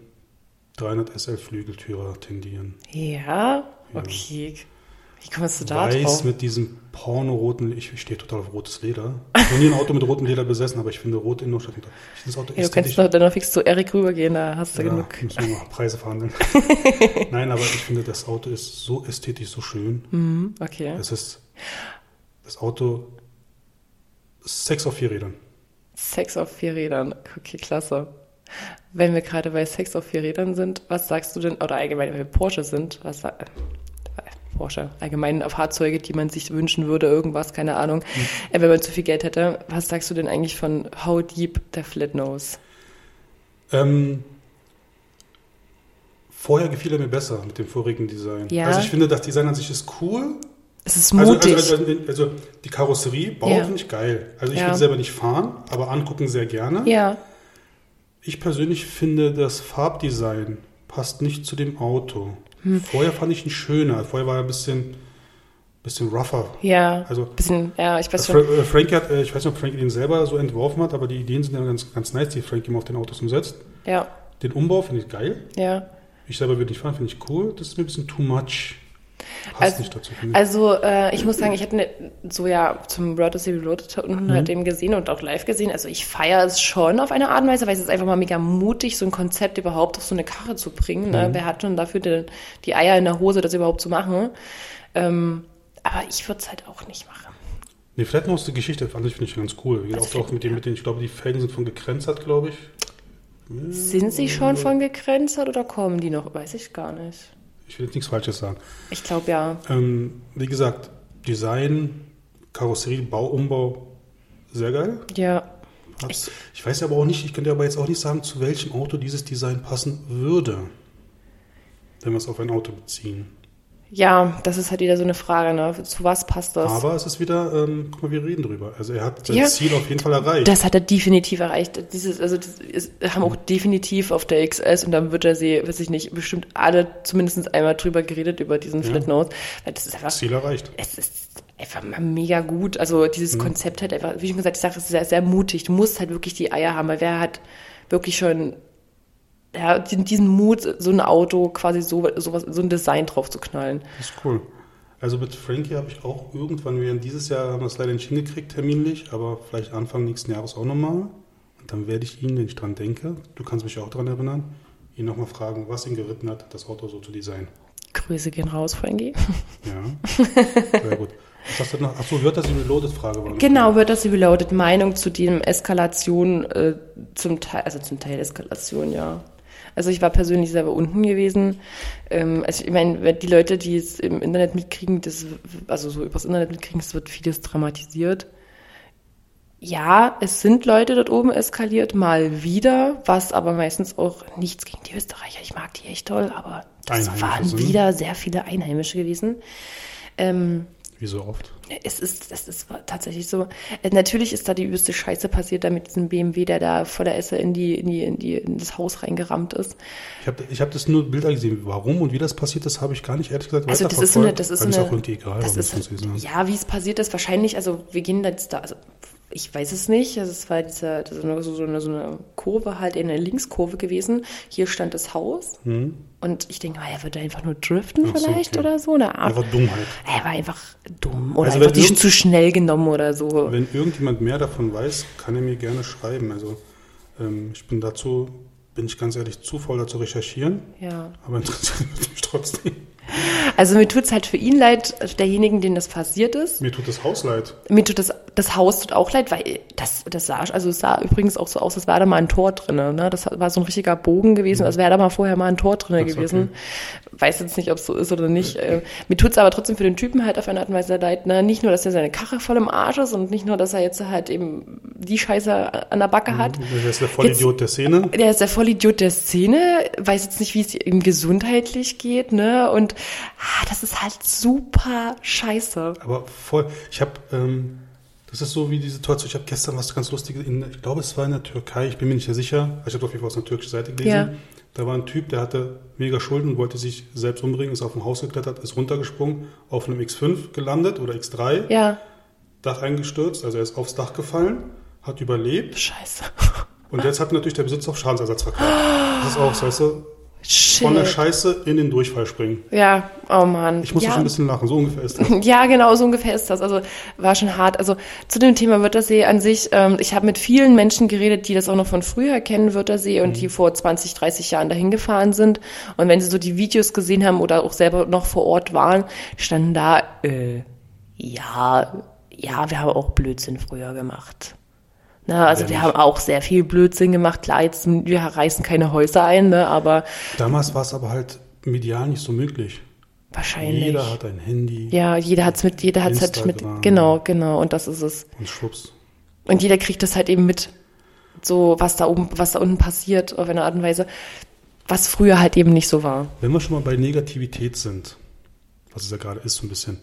Speaker 1: 300 SL Flügeltürer tendieren.
Speaker 2: Ja, okay. Wie kommst du da
Speaker 1: Weiß
Speaker 2: drauf?
Speaker 1: mit diesem porno-roten, ich stehe total auf rotes Leder. Ich habe nie ein Auto mit rotem Leder besessen, aber ich finde rot in Innenstadt. Ich
Speaker 2: finde das Auto ja, du kannst doch dann noch fix zu Erik rübergehen, da hast du ja, genug.
Speaker 1: Müssen wir mal Preise verhandeln. Nein, aber ich finde, das Auto ist so ästhetisch, so schön.
Speaker 2: Mhm, okay.
Speaker 1: Es ist, das Auto, Sex auf vier Rädern.
Speaker 2: Sex auf vier Rädern, okay, klasse. Wenn wir gerade bei Sex auf vier Rädern sind, was sagst du denn, oder allgemein, wenn wir Porsche sind, was sagst Porsche, allgemein auf Fahrzeuge, die man sich wünschen würde, irgendwas, keine Ahnung, mhm. wenn man zu viel Geld hätte. Was sagst du denn eigentlich von How Deep der Flatnose?
Speaker 1: Ähm, vorher gefiel er mir besser mit dem vorigen Design. Ja. Also ich finde, das Design an sich ist cool.
Speaker 2: Es ist mutig.
Speaker 1: Also, also, also, also die Karosserie baut ja. finde ich geil. Also ich ja. will selber nicht fahren, aber angucken sehr gerne.
Speaker 2: Ja.
Speaker 1: Ich persönlich finde, das Farbdesign passt nicht zu dem Auto. Hm. Vorher fand ich ihn schöner. Vorher war er ein bisschen, bisschen rougher.
Speaker 2: Ja. Also, bisschen, ja, ich weiß schon.
Speaker 1: Fra äh, Frankie hat, äh, ich weiß nicht, ob Frankie den selber so entworfen hat, aber die Ideen sind ja ganz, ganz nice, die Frankie immer auf den Autos umsetzt.
Speaker 2: Ja.
Speaker 1: Den Umbau finde ich geil.
Speaker 2: Ja.
Speaker 1: Ich selber würde nicht fahren, finde ich cool. Das ist mir ein bisschen too much.
Speaker 2: Passt also, nicht dazu. Also äh, ich muss sagen, ich habe ne, so ja zum Road to City Reloaded unten halt eben gesehen und auch live gesehen. Also ich feiere es schon auf eine Art und Weise, weil es ist einfach mal mega mutig, so ein Konzept überhaupt auf so eine Karre zu bringen. Ne? Mhm. Wer hat schon dafür die, die, Eier in der Hose, das überhaupt zu machen? Ähm, aber ich würde es halt auch nicht machen.
Speaker 1: Nee, vielleicht noch die Geschichte, fand ich, finde ich ganz cool. Auch, auch mit, den, mit den, ich glaube, die Felgen sind von gekränzert, glaube ich.
Speaker 2: Sind sie schon von gekränzert oder kommen die noch? Weiß ich gar nicht.
Speaker 1: Ich will jetzt nichts Falsches sagen.
Speaker 2: Ich glaube ja.
Speaker 1: Ähm, wie gesagt, Design, Karosserie, Bauumbau, sehr geil.
Speaker 2: Ja.
Speaker 1: Ich, ich, weiß aber auch nicht, ich könnte aber jetzt auch nicht sagen, zu welchem Auto dieses Design passen würde, wenn wir es auf ein Auto beziehen.
Speaker 2: Ja, das ist halt wieder so eine Frage, ne? Zu was passt das?
Speaker 1: Aber es ist wieder, ähm, guck mal, wir reden drüber. Also er hat sein ja, Ziel auf jeden Fall erreicht.
Speaker 2: Das hat er definitiv erreicht. Dieses, also das ist, haben auch definitiv auf der XS und dann wird er sie, weiß ich nicht, bestimmt alle zumindest einmal drüber geredet über diesen ja. Flitnose. Das ist einfach.
Speaker 1: Ziel erreicht.
Speaker 2: Es ist einfach mal mega gut. Also dieses mhm. Konzept hat einfach, wie schon gesagt, ich sage, es ist sehr, sehr mutig. Du musst halt wirklich die Eier haben, weil wer hat wirklich schon ja, diesen Mut, so ein Auto quasi so, so, so ein Design drauf zu knallen.
Speaker 1: Das ist cool. Also mit Frankie habe ich auch irgendwann, wir dieses Jahr haben wir es leider nicht hingekriegt, terminlich, aber vielleicht Anfang nächsten Jahres auch nochmal. Und dann werde ich ihn, wenn ich dran denke, du kannst mich auch daran erinnern, ihn nochmal fragen, was ihn geritten hat, das Auto so zu designen.
Speaker 2: Grüße gehen raus, Frankie.
Speaker 1: Ja, sehr gut. Was hast du noch? Achso, wird das die Reloaded-Frage?
Speaker 2: Genau, wird das die Reloaded Meinung zu dem Eskalation, äh, zum Teil, also zum Teil Eskalation, ja. Also ich war persönlich selber unten gewesen. Ähm, also ich meine, die Leute, die es im Internet mitkriegen, das, also so übers Internet mitkriegen, es wird vieles dramatisiert. Ja, es sind Leute dort oben eskaliert, mal wieder, was aber meistens auch nichts gegen die Österreicher. Ich mag die echt toll, aber das waren wieder sehr viele Einheimische gewesen. Ähm,
Speaker 1: wie so oft.
Speaker 2: Es ist, es ist tatsächlich so. Äh, natürlich ist da die übelste Scheiße passiert, da mit diesem BMW, der da vor der Esse in die, in die, in die, in das Haus reingerammt ist.
Speaker 1: Ich habe ich hab das nur Bilder gesehen. Warum und wie das passiert ist, habe ich gar nicht ehrlich gesagt
Speaker 2: Also das ist so eine, das ist so eine,
Speaker 1: auch irgendwie egal.
Speaker 2: Das ist, ja, wie es passiert ist, wahrscheinlich, also wir gehen jetzt da, also ich weiß es nicht. Also es war diese, diese so, so, eine, so eine Kurve halt, eine Linkskurve gewesen. Hier stand das Haus. Und ich denke, er würde einfach nur driften
Speaker 1: Ach so,
Speaker 2: vielleicht
Speaker 1: okay.
Speaker 2: oder so. Eine Art.
Speaker 1: Einfach Dummheit.
Speaker 2: Er war einfach dumm oder
Speaker 1: Also
Speaker 2: einfach die zu schnell genommen oder so.
Speaker 1: Wenn irgendjemand mehr davon weiß, kann er mir gerne schreiben. Also ähm, ich bin dazu, bin ich ganz ehrlich, zu faul dazu recherchieren,
Speaker 2: Ja.
Speaker 1: aber interessiert mich trotzdem.
Speaker 2: Also mir tut es halt für ihn leid, derjenigen, denen das passiert ist.
Speaker 1: Mir tut das Haus leid.
Speaker 2: Mir tut das, das Haus tut auch leid, weil das, das sah, also es sah übrigens auch so aus, als wäre da mal ein Tor drinne. Ne? Das war so ein richtiger Bogen gewesen, als wäre da mal vorher mal ein Tor drinne gewesen. Weiß jetzt nicht, ob es so ist oder nicht. Äh, mir tut es aber trotzdem für den Typen halt auf eine Art und Weise leid. Ne? Nicht nur, dass er seine Karre voll im Arsch ist und nicht nur, dass er jetzt halt eben die Scheiße an der Backe hat.
Speaker 1: Der ist der Vollidiot der Szene.
Speaker 2: Der ist der Vollidiot der Szene, weiß jetzt nicht, wie es ihm gesundheitlich geht, ne? Und ah, das ist halt super scheiße.
Speaker 1: Aber voll. Ich habe, ähm, das ist so wie die Situation. Ich habe gestern was ganz Lustiges, in, ich glaube, es war in der Türkei, ich bin mir nicht sehr sicher. Ich habe auf jeden Fall aus einer türkischen Seite gelesen.
Speaker 2: Ja.
Speaker 1: Da war ein Typ, der hatte mega Schulden und wollte sich selbst umbringen, ist auf ein Haus geklettert, ist runtergesprungen, auf einem X5 gelandet oder X3,
Speaker 2: Ja,
Speaker 1: Dach eingestürzt, also er ist aufs Dach gefallen, hat überlebt
Speaker 2: scheiße.
Speaker 1: und jetzt hat natürlich der Besitzer auf Schadensersatz verklagt. Das ist auch, weißt du,
Speaker 2: Shit.
Speaker 1: von der Scheiße in den Durchfall springen.
Speaker 2: Ja, oh Mann.
Speaker 1: Ich muss
Speaker 2: ja.
Speaker 1: schon ein bisschen lachen, so ungefähr ist das.
Speaker 2: Ja, genau, so ungefähr ist das. Also war schon hart. Also zu dem Thema Wörthersee an sich, ähm, ich habe mit vielen Menschen geredet, die das auch noch von früher kennen, Wörthersee, und die vor 20, 30 Jahren dahin gefahren sind. Und wenn sie so die Videos gesehen haben oder auch selber noch vor Ort waren, standen da, äh, ja, ja, wir haben auch Blödsinn früher gemacht. Na, also
Speaker 1: Wer
Speaker 2: wir
Speaker 1: nicht?
Speaker 2: haben auch sehr viel Blödsinn gemacht. Klar, jetzt, wir reißen keine Häuser ein, ne, aber
Speaker 1: Damals war es aber halt medial nicht so möglich.
Speaker 2: wahrscheinlich.
Speaker 1: Jeder hat ein Handy
Speaker 2: Ja, jeder hat's mit, jeder hat's halt mit, genau, genau, und das ist es.
Speaker 1: und schwupps.
Speaker 2: Und jeder kriegt das halt eben mit, so was da oben, was da unten passiert, auf eine Art und Weise, was früher halt eben nicht so war.
Speaker 1: Wenn wir schon mal bei Negativität sind, was es ja gerade ist, so ein bisschen,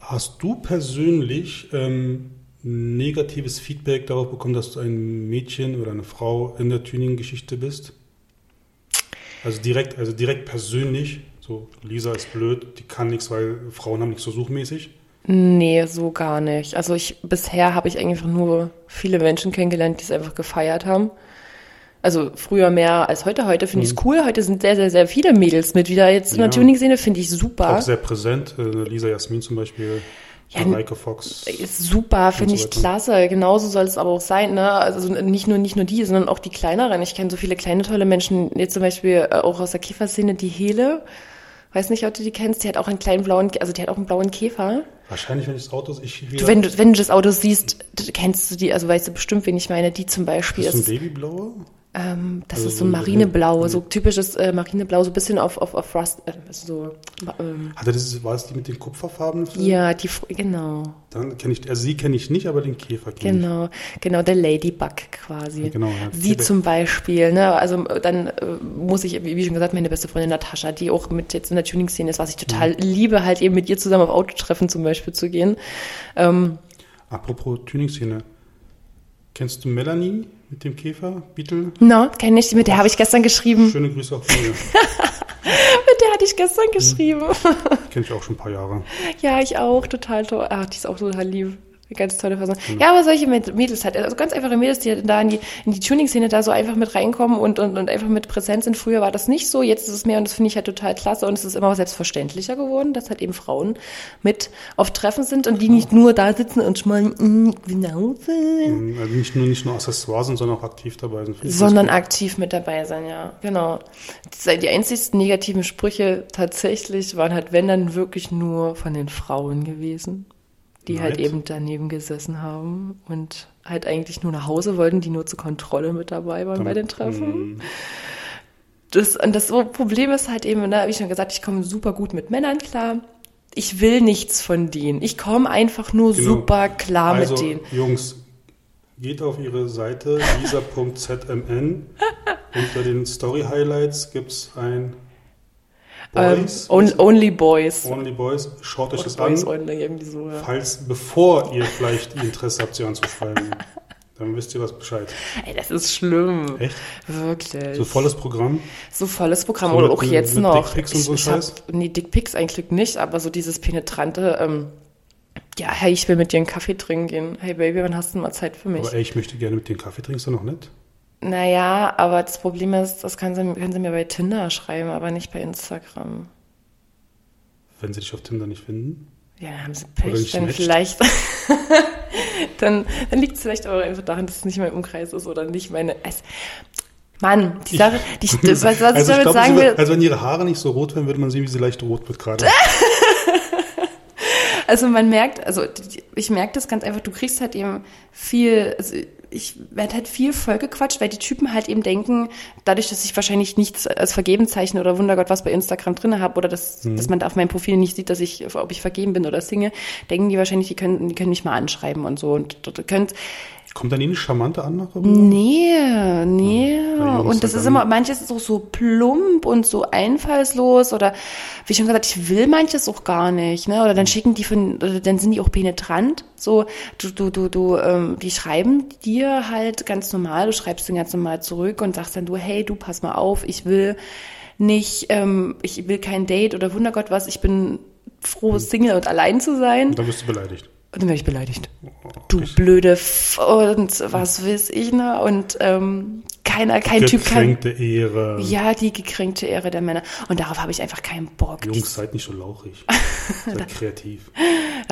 Speaker 1: hast du persönlich ähm, negatives Feedback darauf bekommen, dass du ein Mädchen oder eine Frau in der Tuning-Geschichte bist? Also direkt, also direkt persönlich, so Lisa ist blöd, die kann nichts, weil Frauen haben nichts so suchmäßig.
Speaker 2: Nee, so gar nicht. Also ich, bisher habe ich eigentlich nur viele Menschen kennengelernt, die es einfach gefeiert haben. Also früher mehr als heute. Heute finde ich es cool. Heute sind sehr, sehr, sehr viele Mädels mit wieder jetzt in der
Speaker 1: Ja.
Speaker 2: Tuning-Szene, finde ich super.
Speaker 1: Auch sehr präsent. Äh, Lisa Jasmin zum Beispiel,
Speaker 2: Ja,
Speaker 1: Mareike Fox.
Speaker 2: Ist super, finde
Speaker 1: so
Speaker 2: ich klasse. Genauso soll es aber auch sein, ne? Also nicht nur nicht nur die, sondern auch die kleineren. Ich kenne so viele kleine tolle Menschen, jetzt zum Beispiel äh, auch aus der Käferszene, die Hele. Weiß nicht, ob du die kennst. Die hat auch einen kleinen blauen, also die hat auch einen blauen Käfer.
Speaker 1: Wahrscheinlich, wenn ich das Auto ich
Speaker 2: Du, wenn du wenn du das Auto siehst, kennst du die, also weißt du bestimmt, wen ich meine. Die zum Beispiel
Speaker 1: ist ein
Speaker 2: ist,
Speaker 1: Babyblauer?
Speaker 2: Ähm, das
Speaker 1: Also
Speaker 2: ist so Marineblau, so typisches äh, Marineblau, so ein bisschen auf auf auf Rust, äh, so ähm,
Speaker 1: Hat er das, war es die mit den kupferfarbenen Filmen?
Speaker 2: ja, die genau.
Speaker 1: Dann kenne ich, also sie kenne ich nicht, aber den Käfer kenne
Speaker 2: Genau, genau, der Ladybug quasi.
Speaker 1: Ja, genau, ja.
Speaker 2: Sie zum Beispiel, ne? Also äh, dann äh, muss ich, wie schon gesagt, meine beste Freundin Natascha, die auch mit jetzt in der Tuning-Szene ist, was ich total
Speaker 1: Mhm.
Speaker 2: liebe, halt eben mit ihr zusammen auf Autotreffen zum Beispiel zu gehen. Ähm,
Speaker 1: ich. Apropos Tuning-Szene. Kennst du Melanie mit dem Käfer, Beetle?
Speaker 2: na, kenne ich, mit der habe ich gestern geschrieben.
Speaker 1: Schöne Grüße auch von mir.
Speaker 2: Mit der hatte ich gestern geschrieben.
Speaker 1: Kenne ich auch schon ein paar Jahre.
Speaker 2: ja, ich auch, total toll. Ah, die ist auch total lieb. Eine ganz tolle Person.
Speaker 1: Mhm.
Speaker 2: Ja, aber solche Mäd- Mädels halt, also ganz einfache Mädels, die da in die, in die Tuning-Szene da so einfach mit reinkommen und, und, und einfach mit präsent sind. Früher war das nicht so, jetzt ist es mehr und das finde ich halt total klasse und es ist immer selbstverständlicher geworden, dass halt eben Frauen mit auf Treffen sind und die nicht nur da sitzen und schmalen, mm, genau,
Speaker 1: Ähm, Also nicht nur, nicht nur Accessoires sind, sondern auch aktiv dabei sind.
Speaker 2: Sondern aktiv mit dabei sein, ja, genau. Die einzigsten negativen Sprüche tatsächlich waren halt, wenn dann wirklich nur von den Frauen gewesen, die halt eben daneben gesessen haben und halt eigentlich nur nach Hause wollten, die nur zur Kontrolle mit dabei waren bei den Treffen.
Speaker 1: Mhm.
Speaker 2: Das, und das Problem ist halt eben, ne, wie schon gesagt, ich komme super gut mit Männern klar. Ich will nichts von denen. Ich komme einfach nur
Speaker 1: Genau.
Speaker 2: super klar
Speaker 1: also,
Speaker 2: mit denen.
Speaker 1: Jungs, geht auf ihre Seite lisa.zmn. Unter den Story-Highlights gibt es ein
Speaker 2: Ähm,
Speaker 1: Boys,
Speaker 2: on, only Boys.
Speaker 1: Only Boys. Schaut euch das
Speaker 2: Boys
Speaker 1: an.
Speaker 2: only, irgendwie so, ja.
Speaker 1: Falls, bevor ihr vielleicht Interesse habt, sie anzuschreiben, dann wisst ihr was Bescheid.
Speaker 2: Ey, das ist schlimm.
Speaker 1: Echt?
Speaker 2: Wirklich.
Speaker 1: So volles Programm.
Speaker 2: So volles Programm.
Speaker 1: So
Speaker 2: oder auch jetzt
Speaker 1: mit
Speaker 2: noch.
Speaker 1: Dickpics und so
Speaker 2: ich hab,
Speaker 1: Scheiß?
Speaker 2: nee, Dickpics eigentlich nicht, aber so dieses penetrante, ähm, Ja, hey, ich will mit dir einen Kaffee trinken gehen. Hey Baby, wann hast du mal Zeit für mich?
Speaker 1: Aber ey, ich möchte gerne mit dir einen Kaffee trinken, ist doch noch nett?
Speaker 2: Naja, aber das Problem ist, das können sie, können sie mir bei Tinder schreiben, aber nicht bei Instagram.
Speaker 1: Wenn sie dich auf Tinder nicht finden?
Speaker 2: Ja, dann haben sie Pech, dann
Speaker 1: matcht.
Speaker 2: vielleicht. dann dann liegt es vielleicht auch einfach daran, dass es nicht mein Umkreis ist oder nicht meine. Es, Mann, die Sache, die, was, was ich
Speaker 1: also ich
Speaker 2: damit
Speaker 1: glaube,
Speaker 2: sagen will,
Speaker 1: wird, also wenn ihre Haare nicht so rot wären, würde man sehen, wie sie leicht rot wird gerade.
Speaker 2: Also man merkt, also ich merke das ganz einfach, du kriegst halt eben viel, also ich werde halt viel vollgequatscht, weil die Typen halt eben denken, dadurch, dass ich wahrscheinlich nichts als vergeben zeichne oder Wundergott was bei Instagram drinne habe oder dass, dass man da auf meinem Profil nicht sieht, dass ich, ob ich vergeben bin oder Single, denken die wahrscheinlich, die können, die können mich mal anschreiben und so. Und du könnt,
Speaker 1: Kommt da nie eine charmante Anna rüber?
Speaker 2: Nee, nee.
Speaker 1: Ja,
Speaker 2: und das
Speaker 1: halt
Speaker 2: ist
Speaker 1: dann-
Speaker 2: immer, manches ist auch so plump und so einfallslos oder wie schon gesagt, ich will manches auch gar nicht, ne? Oder dann schicken die von, oder dann sind die auch penetrant. So, du, du, du, du, ähm, die schreiben dir halt ganz normal, du schreibst dann ganz normal zurück und sagst dann du, hey, du pass mal auf, ich will nicht, ähm, ich will kein Date oder Wundergott was, ich bin froh, Single und allein zu sein.
Speaker 1: Und dann wirst du beleidigt.
Speaker 2: Und dann werde ich beleidigt. Du blöde F und was weiß ich, ne? Und ähm, keiner, kein Typ kann.
Speaker 1: Gekränkte Ehre.
Speaker 2: Ja, die gekränkte Ehre der Männer. Und darauf habe ich einfach keinen Bock.
Speaker 1: Jungs, seid nicht so lauchig. Seid kreativ.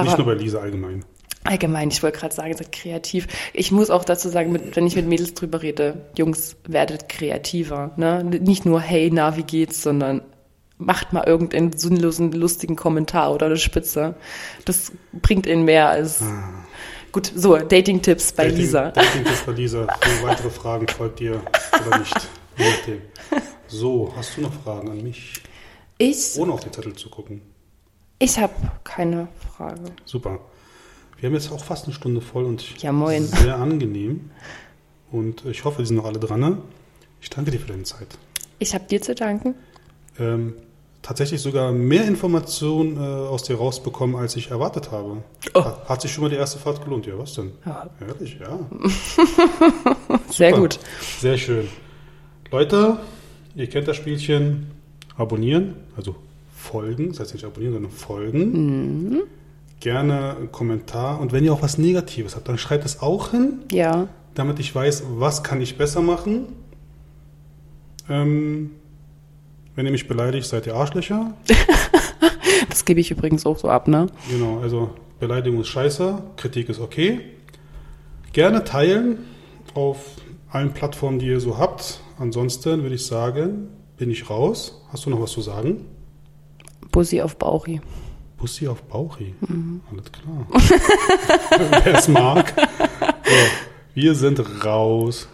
Speaker 1: Nicht nur bei Lisa allgemein.
Speaker 2: Allgemein, ich wollte gerade sagen, seid kreativ. Ich muss auch dazu sagen, mit, wenn ich mit Mädels drüber rede, Jungs, werdet kreativer. Ne? Nicht nur, hey, na, wie geht's, sondern macht mal irgendeinen sinnlosen, lustigen Kommentar oder eine Spitze. Das bringt ihnen mehr als. Gut, so, Dating-Tipps bei
Speaker 1: Ah. Dating-
Speaker 2: Lisa.
Speaker 1: Dating-Tipps bei Lisa. Für weitere Fragen folgt ihr oder nicht. So, hast du noch Fragen an mich?
Speaker 2: Ich,
Speaker 1: Ohne auf den Zettel zu gucken.
Speaker 2: ich habe keine Frage.
Speaker 1: Super. Wir haben jetzt auch fast eine Stunde voll und
Speaker 2: Ja, moin.
Speaker 1: sehr angenehm. Und ich hoffe, die sind noch alle dran. ne? Ich danke dir für deine Zeit.
Speaker 2: Ich habe dir zu danken.
Speaker 1: Ähm, tatsächlich sogar mehr Informationen äh, aus dir rausbekommen, als ich erwartet habe.
Speaker 2: Oh.
Speaker 1: Hat, hat sich schon mal die erste Fahrt gelohnt? Ja, was denn?
Speaker 2: Ja.
Speaker 1: Ehrlich, ja.
Speaker 2: Sehr gut.
Speaker 1: Sehr schön. Leute, ihr kennt das Spielchen. Abonnieren, also folgen, das heißt nicht abonnieren, sondern folgen. Gerne einen Kommentar. Und wenn ihr auch was Negatives habt, dann schreibt es auch hin,
Speaker 2: Ja.
Speaker 1: damit ich weiß, was kann ich besser machen. Ähm, wenn ihr mich beleidigt, seid ihr Arschlöcher.
Speaker 2: Das gebe ich übrigens auch so ab, ne?
Speaker 1: Genau, also Beleidigung ist scheiße, Kritik ist okay. Gerne teilen auf allen Plattformen, die ihr so habt. Ansonsten würde ich sagen, bin ich raus. Hast du noch was zu sagen?
Speaker 2: Bussi auf Bauchi.
Speaker 1: Bussi auf Bauchi. Alles klar. Wer es mag. So, wir sind raus.